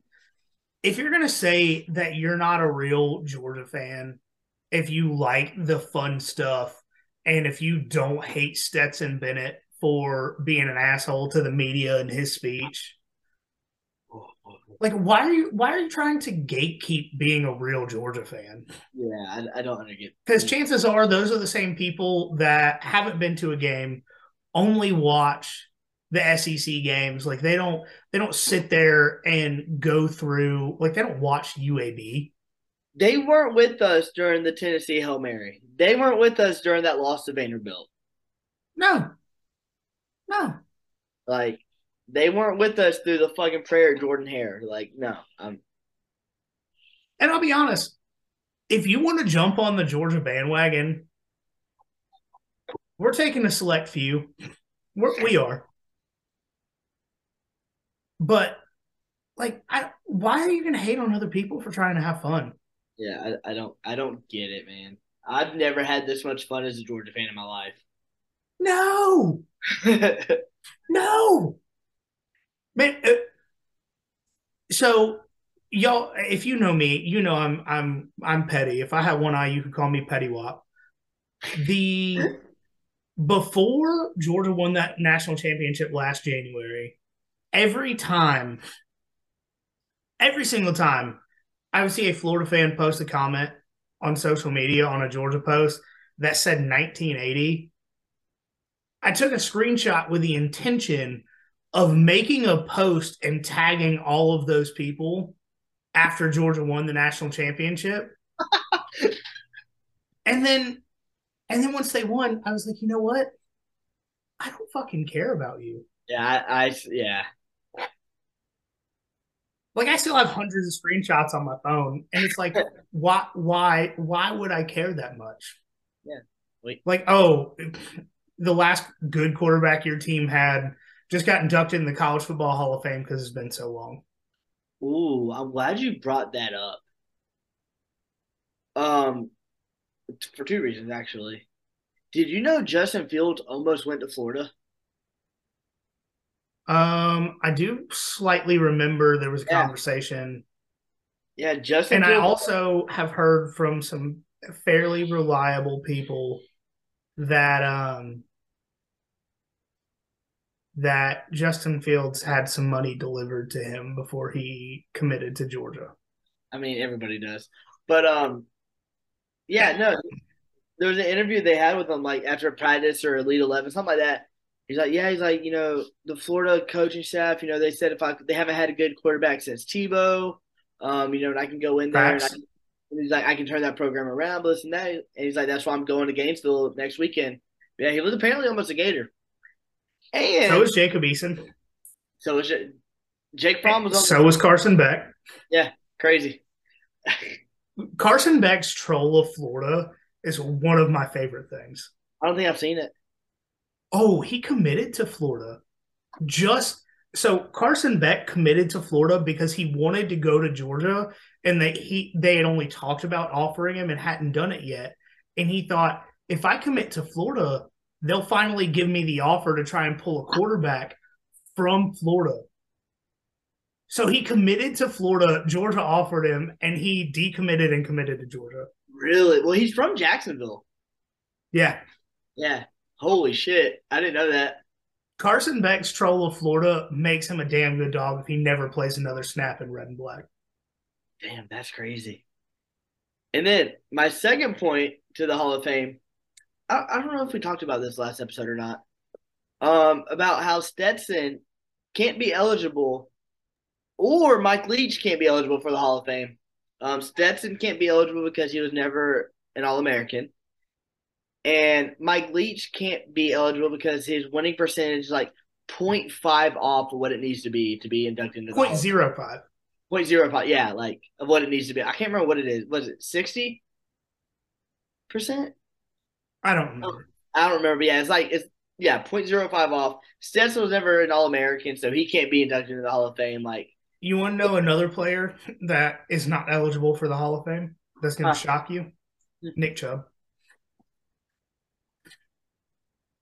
if you're gonna say that you're not a real Georgia fan, if you like the fun stuff, and if you don't hate Stetson Bennett for being an asshole to the media in his speech, like why are you why are you trying to gatekeep being a real Georgia fan? Yeah, I, I don't understand. Because chances are those are the same people that haven't been to a game, only watch the SEC games. Like they don't they don't sit there and go through like they don't watch UAB. They weren't with us during the Tennessee Hail Mary. They weren't with us during that loss to Vanderbilt. No. No. Like they weren't with us through the fucking prayer Jordan Hare. Like, no. I'm And I'll be honest, if you want to jump on the Georgia bandwagon, we're taking a select few. We're, we are. But like I why are you gonna hate on other people for trying to have fun? Yeah, I, I don't I don't get it, man. I've never had this much fun as a Georgia fan in my life. No. no. Man, uh, so y'all, if you know me, you know I'm I'm I'm petty. If I had one eye, you could call me Petty Wop. The before Georgia won that national championship last January, every time, every single time, I would see a Florida fan post a comment on social media on a Georgia post that said 1980. I took a screenshot with the intention of making a post and tagging all of those people after Georgia won the national championship. and then and then once they won, I was like, you know what? I don't fucking care about you. Yeah, I, I yeah. Like I still have hundreds of screenshots on my phone, and it's like, why, why, why would I care that much? Yeah. Like, oh, the last good quarterback your team had just got inducted in the College Football Hall of Fame because it's been so long. Ooh, I'm glad you brought that up. Um, for two reasons actually. Did you know Justin Fields almost went to Florida? Um, I do slightly remember there was a Yeah. conversation, Yeah, Justin. and I also have heard from some fairly reliable people that um that Justin Fields had some money delivered to him before he committed to Georgia. I mean, everybody does. But um, yeah, no. There was an interview they had with him, like after practice or Elite Eleven, something like that. He's like, yeah, he's like, you know, the Florida coaching staff, you know, they said if I they haven't had a good quarterback since Tebow, um, you know, and I can go in there and, I can, and he's like, I can turn that program around, this and that. And he's like, that's why I'm going to Gainesville next weekend. Yeah, he was apparently almost a Gator. And So was Jacob Eason. so was J- Jake Fromm was So was Carson Beck. Yeah, crazy. Carson Beck's troll of Florida is one of my favorite things. I don't think I've seen it. Oh, he committed to Florida. Just so Carson Beck committed to Florida because he wanted to go to Georgia and they he they had only talked about offering him and hadn't done it yet. And he thought, if I commit to Florida, they'll finally give me the offer to try and pull a quarterback from Florida. So he committed to Florida, Georgia offered him, and he decommitted and committed to Georgia. Really? Well, he's from Jacksonville. Yeah. Yeah. Holy shit. I didn't know that. Carson Beck's troll of Florida makes him a damn good dog if he never plays another snap in red and black. Damn, that's crazy. And then my second point to the Hall of Fame, I, I don't know if we talked about this last episode or not, um, about how Stetson can't be eligible or Mike Leach can't be eligible for the Hall of Fame. Um, Stetson can't be eligible because he was never an All American. And Mike Leach can't be eligible because his winning percentage is like 0.5 off of what it needs to be to be inducted into the Hall Point of zero five. Point zero five, yeah, like of what it needs to be. I can't remember what it is. Was it sixty percent? I don't remember. I don't remember. But yeah, it's like it's yeah, point zero five off. Stetson was never an All American, so he can't be inducted into the Hall of Fame. Like You want to know another player that is not eligible for the Hall of Fame? that's going to huh. shock you. Nick Chubb.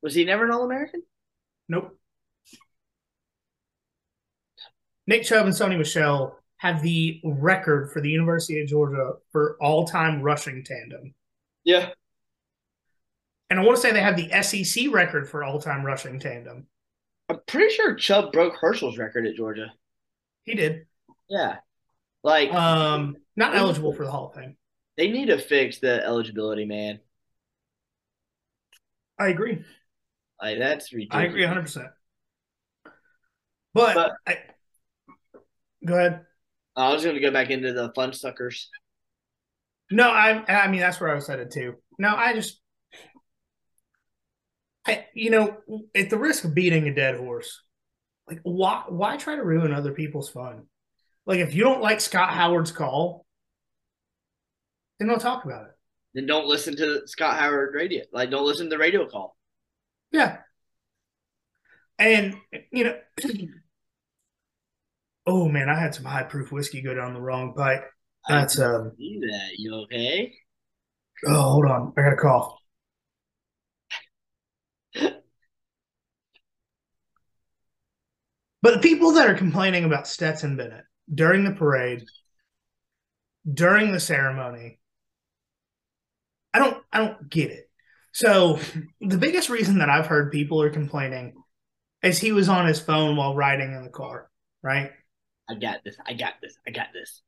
Was he never an All American? Nope. Nick Chubb and Sony Michel have the record for the University of Georgia for all time rushing tandem. Yeah. And I want to say they have the SEC record for all time rushing tandem. I'm pretty sure Chubb broke Herschel's record at Georgia. He did. Yeah. Like um not eligible for the Hall of Fame. They need to fix the eligibility, man. I agree. Like that's ridiculous. I agree 100. percent But, but I, go ahead. I was going to go back into the fun suckers. No, I I mean that's where I was headed too. No, I just I you know, at the risk of beating a dead horse, like why why try to ruin other people's fun? Like if you don't like Scott Howard's call, then don't talk about it. Then don't listen to Scott Howard radio. Like don't listen to the radio call. Yeah. And you know Oh man, I had some high proof whiskey go down the wrong pipe. That's um. See that? You okay? Oh, hold on. I got a cough. But the people that are complaining about Stetson Bennett during the parade, during the ceremony, I don't, I don't get it. So the biggest reason that I've heard people are complaining is he was on his phone while riding in the car, right? I got this. I got this. I got this.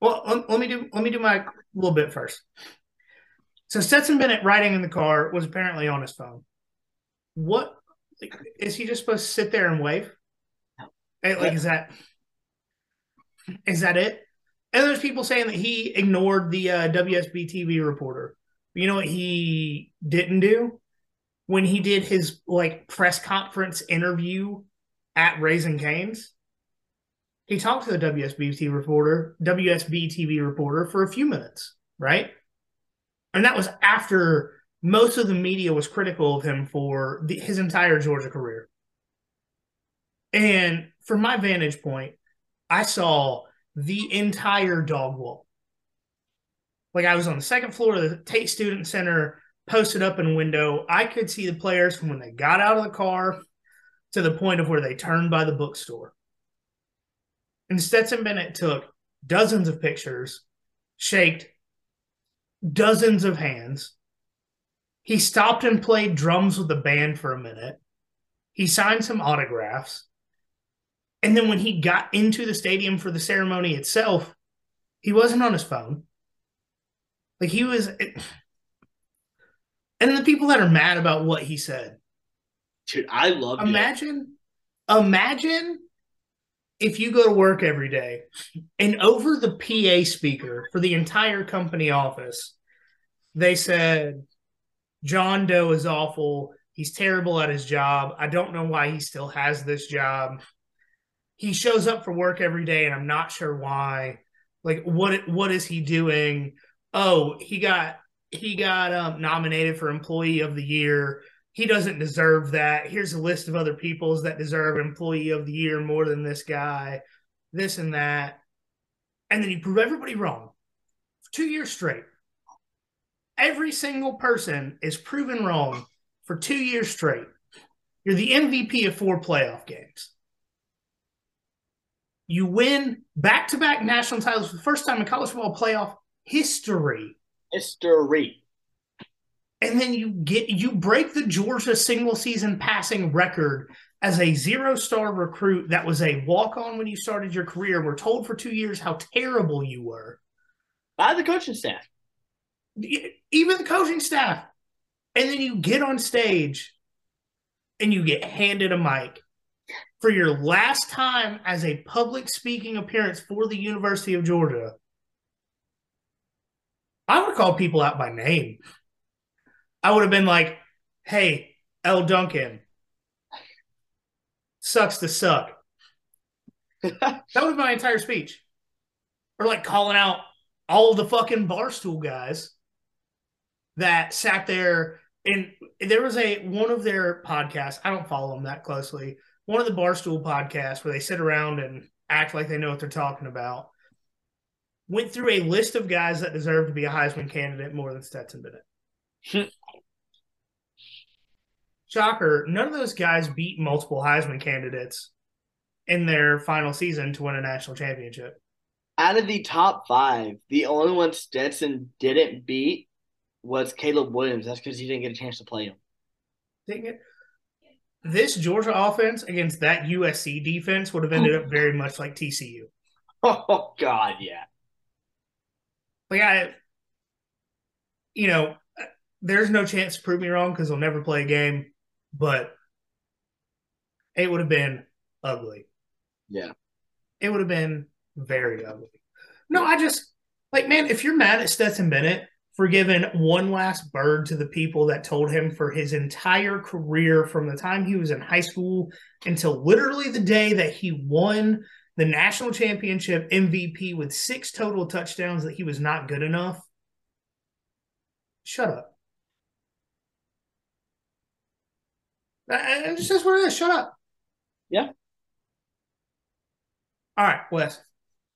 Well, let, let me do let me do my little bit first. So Stetson Bennett riding in the car was apparently on his phone. What is he just supposed to sit there and wave? Like, is that is that it? And there's people saying that he ignored the uh, WSB TV reporter. You know what he didn't do when he did his like press conference interview at Raising Canes? he talked to the WSB reporter, WSB TV reporter for a few minutes, right? And that was after most of the media was critical of him for the, his entire Georgia career. And from my vantage point, I saw the entire dog walk. Like I was on the second floor of the Tate Student Center, posted up in window. I could see the players from when they got out of the car to the point of where they turned by the bookstore. And Stetson Bennett took dozens of pictures, shaked dozens of hands. He stopped and played drums with the band for a minute. He signed some autographs. And then when he got into the stadium for the ceremony itself, he wasn't on his phone. Like he was. And the people that are mad about what he said. Dude, I love Imagine, it. imagine if you go to work every day and over the PA speaker for the entire company office, they said, John Doe is awful. He's terrible at his job. I don't know why he still has this job. He shows up for work every day and I'm not sure why. Like what what is he doing? Oh, he got he got um, nominated for employee of the year he doesn't deserve that. Here's a list of other peoples that deserve employee of the year more than this guy, this and that. And then you prove everybody wrong for two years straight. Every single person is proven wrong for two years straight. You're the MVP of four playoff games. You win back to back national titles for the first time in college football playoff history. History. And then you get you break the Georgia single season passing record as a zero star recruit that was a walk on when you started your career. We're told for two years how terrible you were. By the coaching staff, even the coaching staff, and then you get on stage and you get handed a mic for your last time as a public speaking appearance for the University of Georgia. I would call people out by name. I would have been like, hey, Elle Duncan, sucks to suck. that would been my entire speech. Or like calling out all the fucking barstool guys that sat there and there was a one of their podcasts. I don't follow them that closely. One of the barstool podcasts where they sit around and act like they know what they're talking about. went through a list of guys that deserve to be a Heisman candidate more than Stetson Bennett. Shocker, none of those guys beat multiple Heisman candidates in their final season to win a national championship. Out of the top five, the only one Stetson didn't beat was Caleb Williams. That's because he didn't get a chance to play him. Dang it. This Georgia offense against that USC defense would have ended up very much like TCU. Oh God, yeah. Like I, you know, there's no chance to prove me wrong because they'll never play a game, but it would have been ugly. Yeah. It would have been very ugly. No, I just like man, if you're mad at Stetson Bennett for giving one last bird to the people that told him for his entire career from the time he was in high school until literally the day that he won the national championship MVP with six total touchdowns that he was not good enough. Shut up. It's just what it is. Shut up. Yeah. All right, Wes.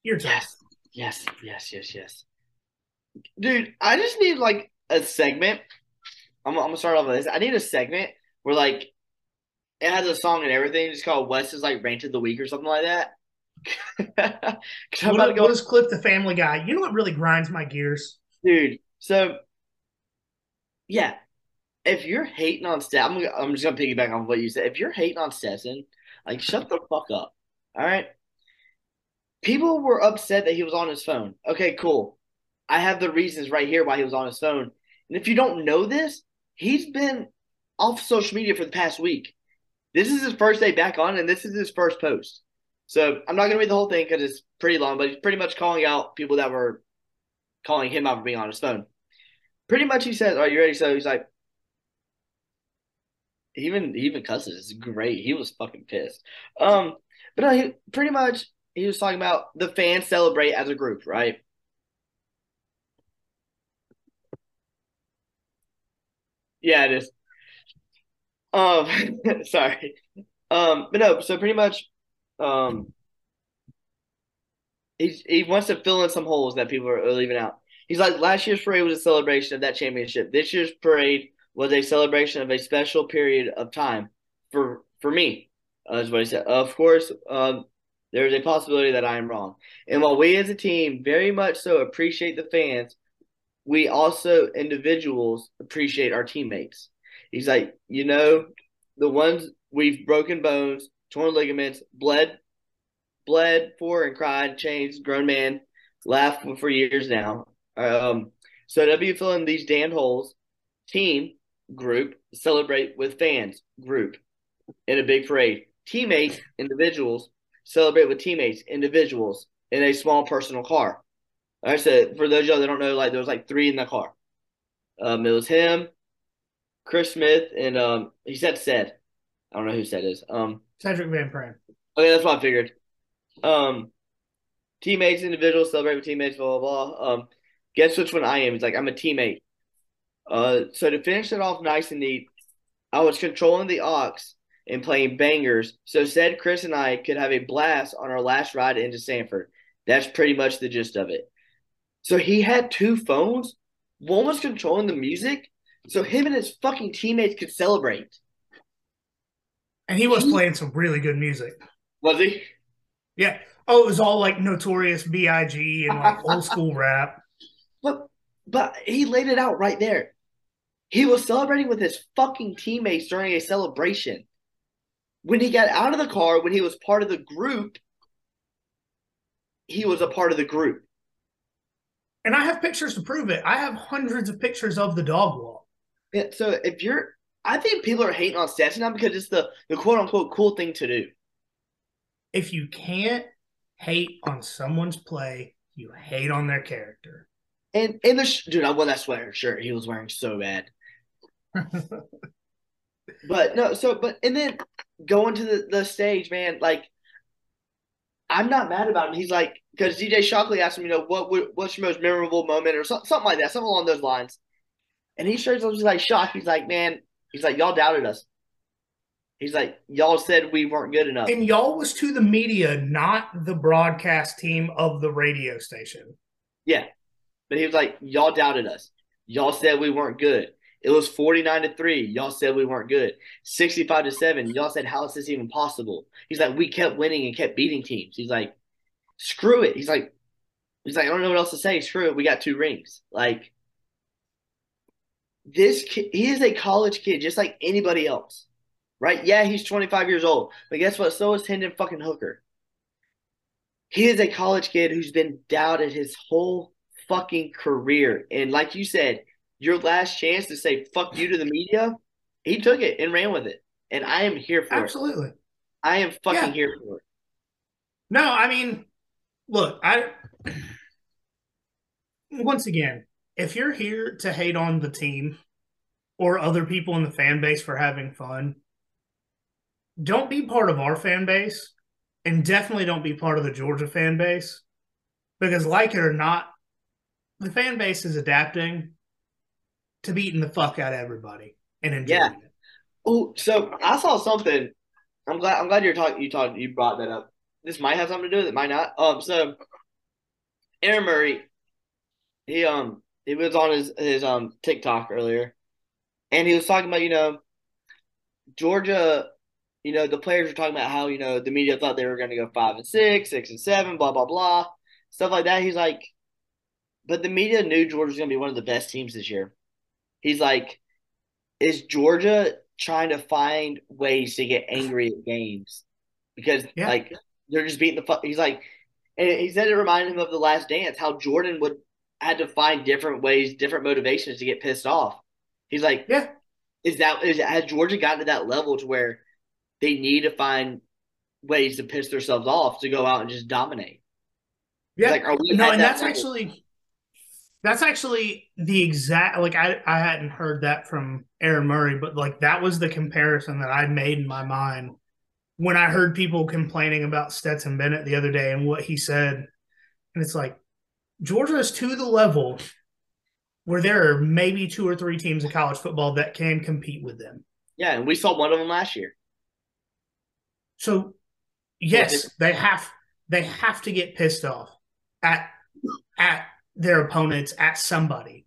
Your turn. Yes. Yes. Yes. Yes. Yes. Dude, I just need like a segment. I'm, I'm gonna start off with this. I need a segment where like it has a song and everything. It's called West is like rant of the week or something like that. I'm about to go. Just clip the Family Guy. You know what really grinds my gears, dude? So, yeah, if you're hating on Stetson, I'm, I'm just gonna piggyback on what you said. If you're hating on Stetson, like shut the fuck up. All right. People were upset that he was on his phone. Okay, cool. I have the reasons right here why he was on his phone. And if you don't know this, he's been off social media for the past week. This is his first day back on, and this is his first post. So I'm not going to read the whole thing because it's pretty long, but he's pretty much calling out people that were calling him out for being on his phone. Pretty much, he says, "Are you ready?" So he's like, even he even cusses. It's great. He was fucking pissed. Um, but no, he pretty much he was talking about the fans celebrate as a group, right? Yeah, it is. Um, sorry. Um, but no, so pretty much, um, he's, he wants to fill in some holes that people are leaving out. He's like, last year's parade was a celebration of that championship. This year's parade was a celebration of a special period of time for for me. Uh, is what he said. Of course, um, there is a possibility that I am wrong. And while we as a team very much so appreciate the fans, we also individuals appreciate our teammates. He's like, you know, the ones we've broken bones, torn ligaments, bled, bled for and cried, changed, grown man, laughed for years now. Um, so W fill in these damned holes. Team group celebrate with fans group in a big parade. Teammates individuals celebrate with teammates individuals in a small personal car. Like I said, for those of y'all that don't know, like there was like three in the car. Um, it was him, Chris Smith, and um, he said said. I don't know who said is. Um, Sedrick Van Pran. Okay, that's what I figured. Um, teammates, individuals celebrate with teammates, blah blah blah. Um, guess which one I am? He's like, I'm a teammate. Uh, so to finish it off nice and neat, I was controlling the aux and playing bangers. So said Chris and I could have a blast on our last ride into Sanford. That's pretty much the gist of it. So he had two phones. One was controlling the music, so him and his fucking teammates could celebrate. And he was playing some really good music. Was he? Yeah. Oh, it was all like notorious B.I.G. and like old school rap. But but he laid it out right there. He was celebrating with his fucking teammates during a celebration. When he got out of the car, when he was part of the group, he was a part of the group. And I have pictures to prove it. I have hundreds of pictures of the dog walk. Yeah, so if you're I think people are hating on Stetson now because it's the, the quote unquote cool thing to do. If you can't hate on someone's play, you hate on their character. And in the sh- dude, I wore that sweater shirt he was wearing so bad. but no, so but and then going to the, the stage, man, like I'm not mad about him. He's like because DJ Shockley asked him, you know, what what's your most memorable moment or something, something like that, something along those lines. And he shows up, he's like shocked. He's like, man, he's like, y'all doubted us. He's like, y'all said we weren't good enough. And y'all was to the media, not the broadcast team of the radio station. Yeah. But he was like, Y'all doubted us. Y'all said we weren't good. It was 49 to 3. Y'all said we weren't good. 65 to 7. Y'all said, How is this even possible? He's like, We kept winning and kept beating teams. He's like, Screw it. He's like, He's like, I don't know what else to say. Screw it. We got two rings. Like, this kid, he is a college kid just like anybody else. Right? Yeah, he's 25 years old. But guess what? So is Hendon fucking Hooker. He is a college kid who's been doubted his whole fucking career. And like you said, your last chance to say fuck you to the media, he took it and ran with it. And I am here for Absolutely. it. I am fucking yeah. here for it. No, I mean, look, I once again, if you're here to hate on the team or other people in the fan base for having fun, don't be part of our fan base and definitely don't be part of the Georgia fan base because, like it or not, the fan base is adapting to beating the fuck out of everybody and enjoying yeah. it. Oh, so I saw something. I'm glad. I'm glad you're talking. You talked. You brought that up. This might have something to do with it. Might not. Um. So, Aaron Murray, he um he was on his his um TikTok earlier, and he was talking about you know Georgia. You know the players were talking about how you know the media thought they were going to go five and six, six and seven, blah blah blah, stuff like that. He's like, but the media knew Georgia was going to be one of the best teams this year. He's like, is Georgia trying to find ways to get angry at games because yeah. like they're just beating the fuck. He's like, and he said it reminded him of the Last Dance, how Jordan would had to find different ways, different motivations to get pissed off. He's like, yeah, is that is has Georgia gotten to that level to where they need to find ways to piss themselves off to go out and just dominate? Yeah, like, no, and that that's level? actually that's actually the exact like I I hadn't heard that from Aaron Murray, but like that was the comparison that I made in my mind when I heard people complaining about Stetson Bennett the other day and what he said. And it's like Georgia is to the level where there are maybe two or three teams in college football that can compete with them. Yeah, and we saw one of them last year. So yes, they have they have to get pissed off at at their opponents at somebody.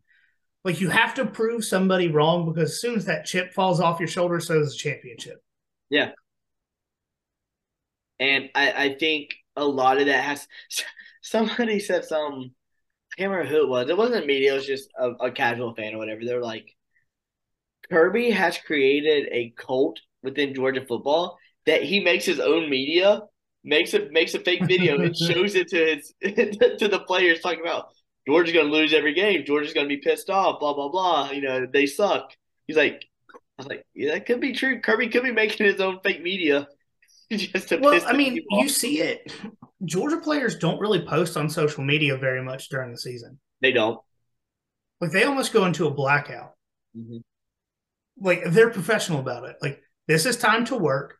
Like you have to prove somebody wrong because as soon as that chip falls off your shoulder, so does the championship. Yeah. And I, I think a lot of that has somebody said some I can't remember who it was. It wasn't media, it was just a, a casual fan or whatever. They're like Kirby has created a cult within Georgia football that he makes his own media, makes a makes a fake video and shows it to his to the players talking about Georgia's going to lose every game. Georgia's going to be pissed off. Blah blah blah. You know they suck. He's like, I was like, yeah, that could be true. Kirby could be making his own fake media. just to well, I mean, you see it. Georgia players don't really post on social media very much during the season. They don't. Like they almost go into a blackout. Mm-hmm. Like they're professional about it. Like this is time to work.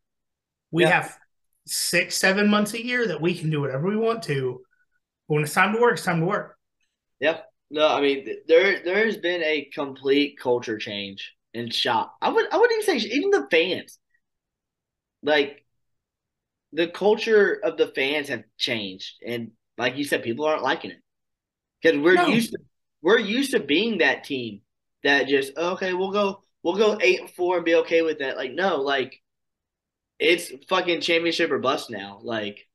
We yeah. have six, seven months a year that we can do whatever we want to. But when it's time to work, it's time to work. Yep. No, I mean there there has been a complete culture change in shop. I would I wouldn't even say even the fans. Like the culture of the fans have changed, and like you said, people aren't liking it because we're no. used to we're used to being that team that just okay, we'll go we'll go eight and four and be okay with that. Like no, like it's fucking championship or bust now. Like,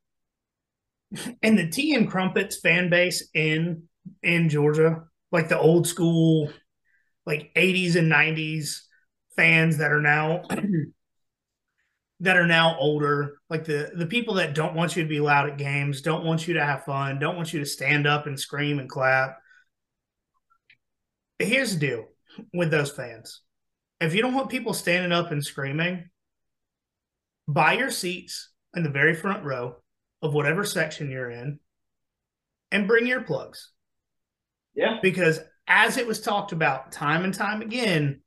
and the tea and crumpets fan base in in Georgia, like the old school, like 80s and 90s fans that are now that are now older, like the the people that don't want you to be loud at games, don't want you to have fun, don't want you to stand up and scream and clap. Here's the deal with those fans. If you don't want people standing up and screaming, buy your seats in the very front row of whatever section you're in and bring earplugs. Yeah. Because as it was talked about time and time again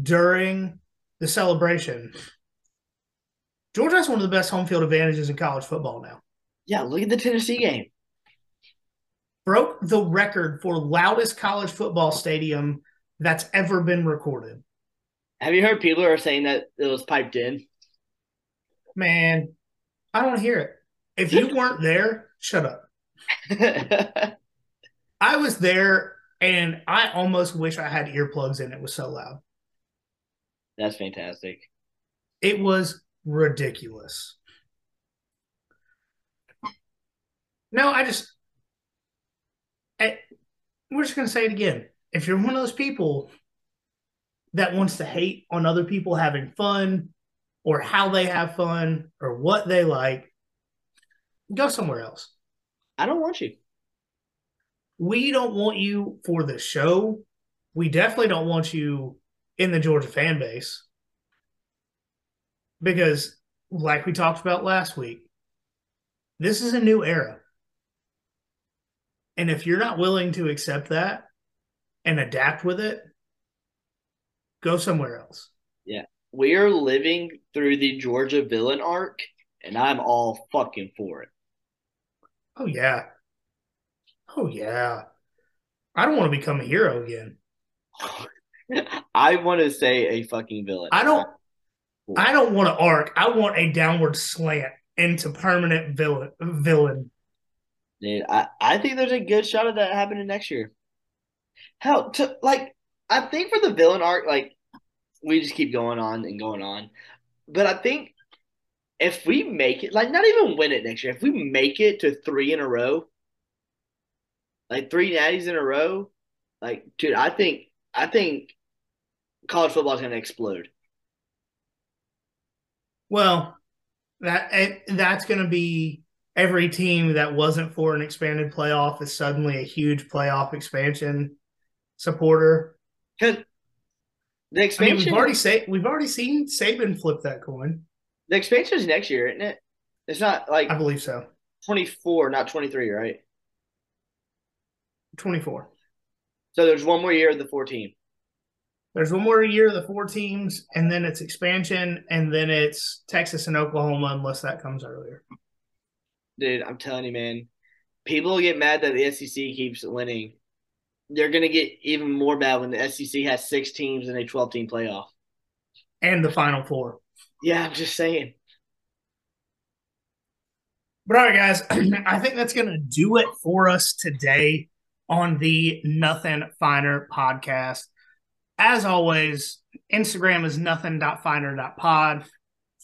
during the celebration, Georgia has one of the best home field advantages in college football now. Yeah, look at the Tennessee game. Broke the record for loudest college football stadium that's ever been recorded. Have you heard people are saying that it was piped in? Man, I don't hear it. If you weren't there, shut up. I was there and I almost wish I had earplugs in. It was so loud. That's fantastic. It was ridiculous. No, I just, I, we're just going to say it again. If you're one of those people that wants to hate on other people having fun or how they have fun or what they like, go somewhere else. I don't want you. We don't want you for the show. We definitely don't want you in the Georgia fan base because, like we talked about last week, this is a new era. And if you're not willing to accept that and adapt with it, go somewhere else. Yeah. We are living through the Georgia villain arc, and I'm all fucking for it. Oh, yeah. Oh, yeah. I don't want to become a hero again. I want to say a fucking villain. I don't. I don't want an arc. I want a downward slant into permanent villain. Villain. Dude, I, I think there's a good shot of that happening next year. Hell, to like, I think for the villain arc, like, we just keep going on and going on. But I think if we make it, like, not even win it next year, if we make it to three in a row, like three natties in a row, like, dude, I think, I think college football is going to explode. Well, that that's going to be every team that wasn't for an expanded playoff is suddenly a huge playoff expansion supporter. Because the expansion, I mean, we've already say we've already seen Saban flip that coin. The expansion is next year, isn't it? It's not like I believe so. Twenty four, not twenty three, right? Twenty four. So there's one more year of the four fourteen. There's one more year of the four teams, and then it's expansion, and then it's Texas and Oklahoma, unless that comes earlier dude, I'm telling you, man. People get mad that the SEC keeps winning. They're gonna get even more mad when the SEC has six teams in a 12 team playoff. And the final four. Yeah, I'm just saying. But all right, guys, I think that's gonna do it for us today on the Nothing Finer podcast. As always, Instagram is nothing.finer.pod.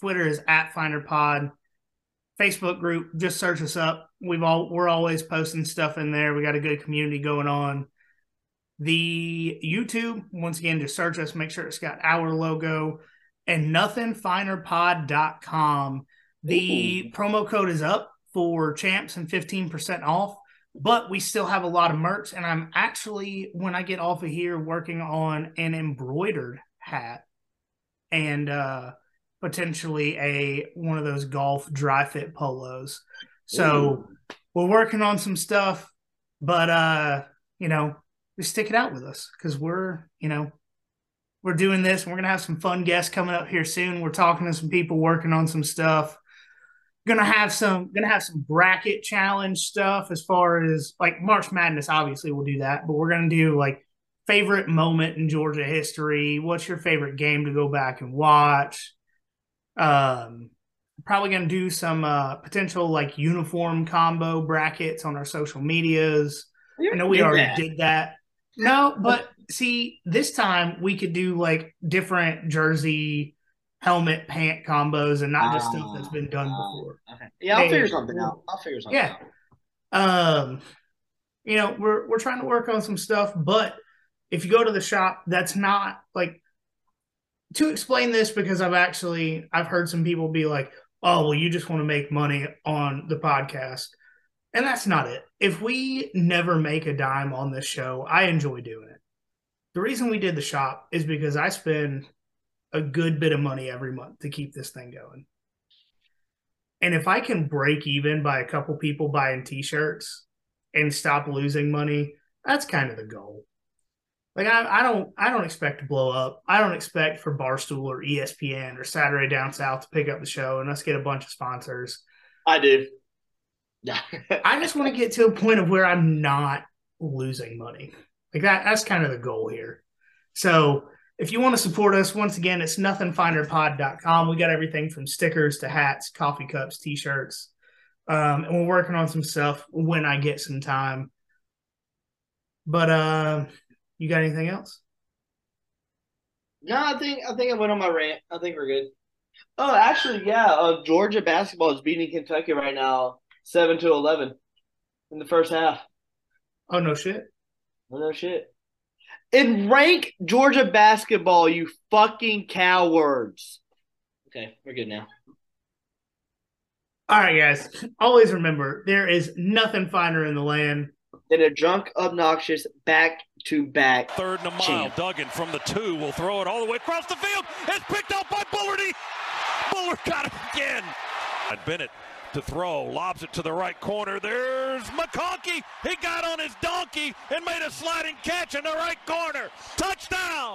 Twitter is at finerpod. Facebook group. Just search us up. We've all we're always posting stuff in there. We got a good community going on. The YouTube, once again, just search us, make sure it's got our logo and nothingfinerpod.com. The Ooh. promo code is up for champs and 15% off, but we still have a lot of merch. And I'm actually, when I get off of here, working on an embroidered hat. And uh potentially a one of those golf dry fit polos. So Ooh. we're working on some stuff, but uh, you know, just stick it out with us because we're, you know, we're doing this and we're gonna have some fun guests coming up here soon. We're talking to some people working on some stuff. Gonna have some gonna have some bracket challenge stuff as far as like March Madness, obviously we'll do that, but we're gonna do like favorite moment in Georgia history. What's your favorite game to go back and watch? Um, probably to do some uh, potential like uniform combo brackets on our social medias. I know we already that. did that. No, but see, this time we could do like different jersey, helmet, pant combos, and not just uh, stuff that's been done uh, before. Okay. Yeah, I'll and, figure something out. I'll figure something yeah. out. Um, you know, we're we're trying to work on some stuff, but if you go to the shop, that's not like to explain this because I've actually I've heard some people be like, "Oh, well, you just want to make money on the podcast." And that's not it. If we never make a dime on this show, I enjoy doing it. The reason we did the shop is because I spend a good bit of money every month to keep this thing going. And if I can break even by a couple people buying t-shirts and stop losing money, that's kind of the goal. Like I, I don't I don't expect to blow up. I don't expect for Barstool or ESPN or Saturday Down South to pick up the show and us get a bunch of sponsors. I do. Yeah. I just want to get to a point of where I'm not losing money. Like that that's kind of the goal here. So if you want to support us, once again, it's nothingfinerpod.com. We got everything from stickers to hats, coffee cups, t-shirts. Um, and we're working on some stuff when I get some time But uh, you got anything else? No, I think I think I went on my rant. I think we're good. Oh, actually, yeah. Uh, Georgia basketball is beating Kentucky right now, seven to eleven, in the first half. Oh no shit. Oh no shit. And rank Georgia basketball, you fucking cowards. Okay, we're good now. All right, guys. Always remember there is nothing finer in the land than a drunk, obnoxious back to back. Third and a mile. Champ. Duggan from the two will throw it all the way across the field. It's picked up by Bullardy. Bullard got it again. And Bennett to throw, lobs it to the right corner. There's McConkey. He got on his donkey and made a sliding catch in the right corner. Touchdown.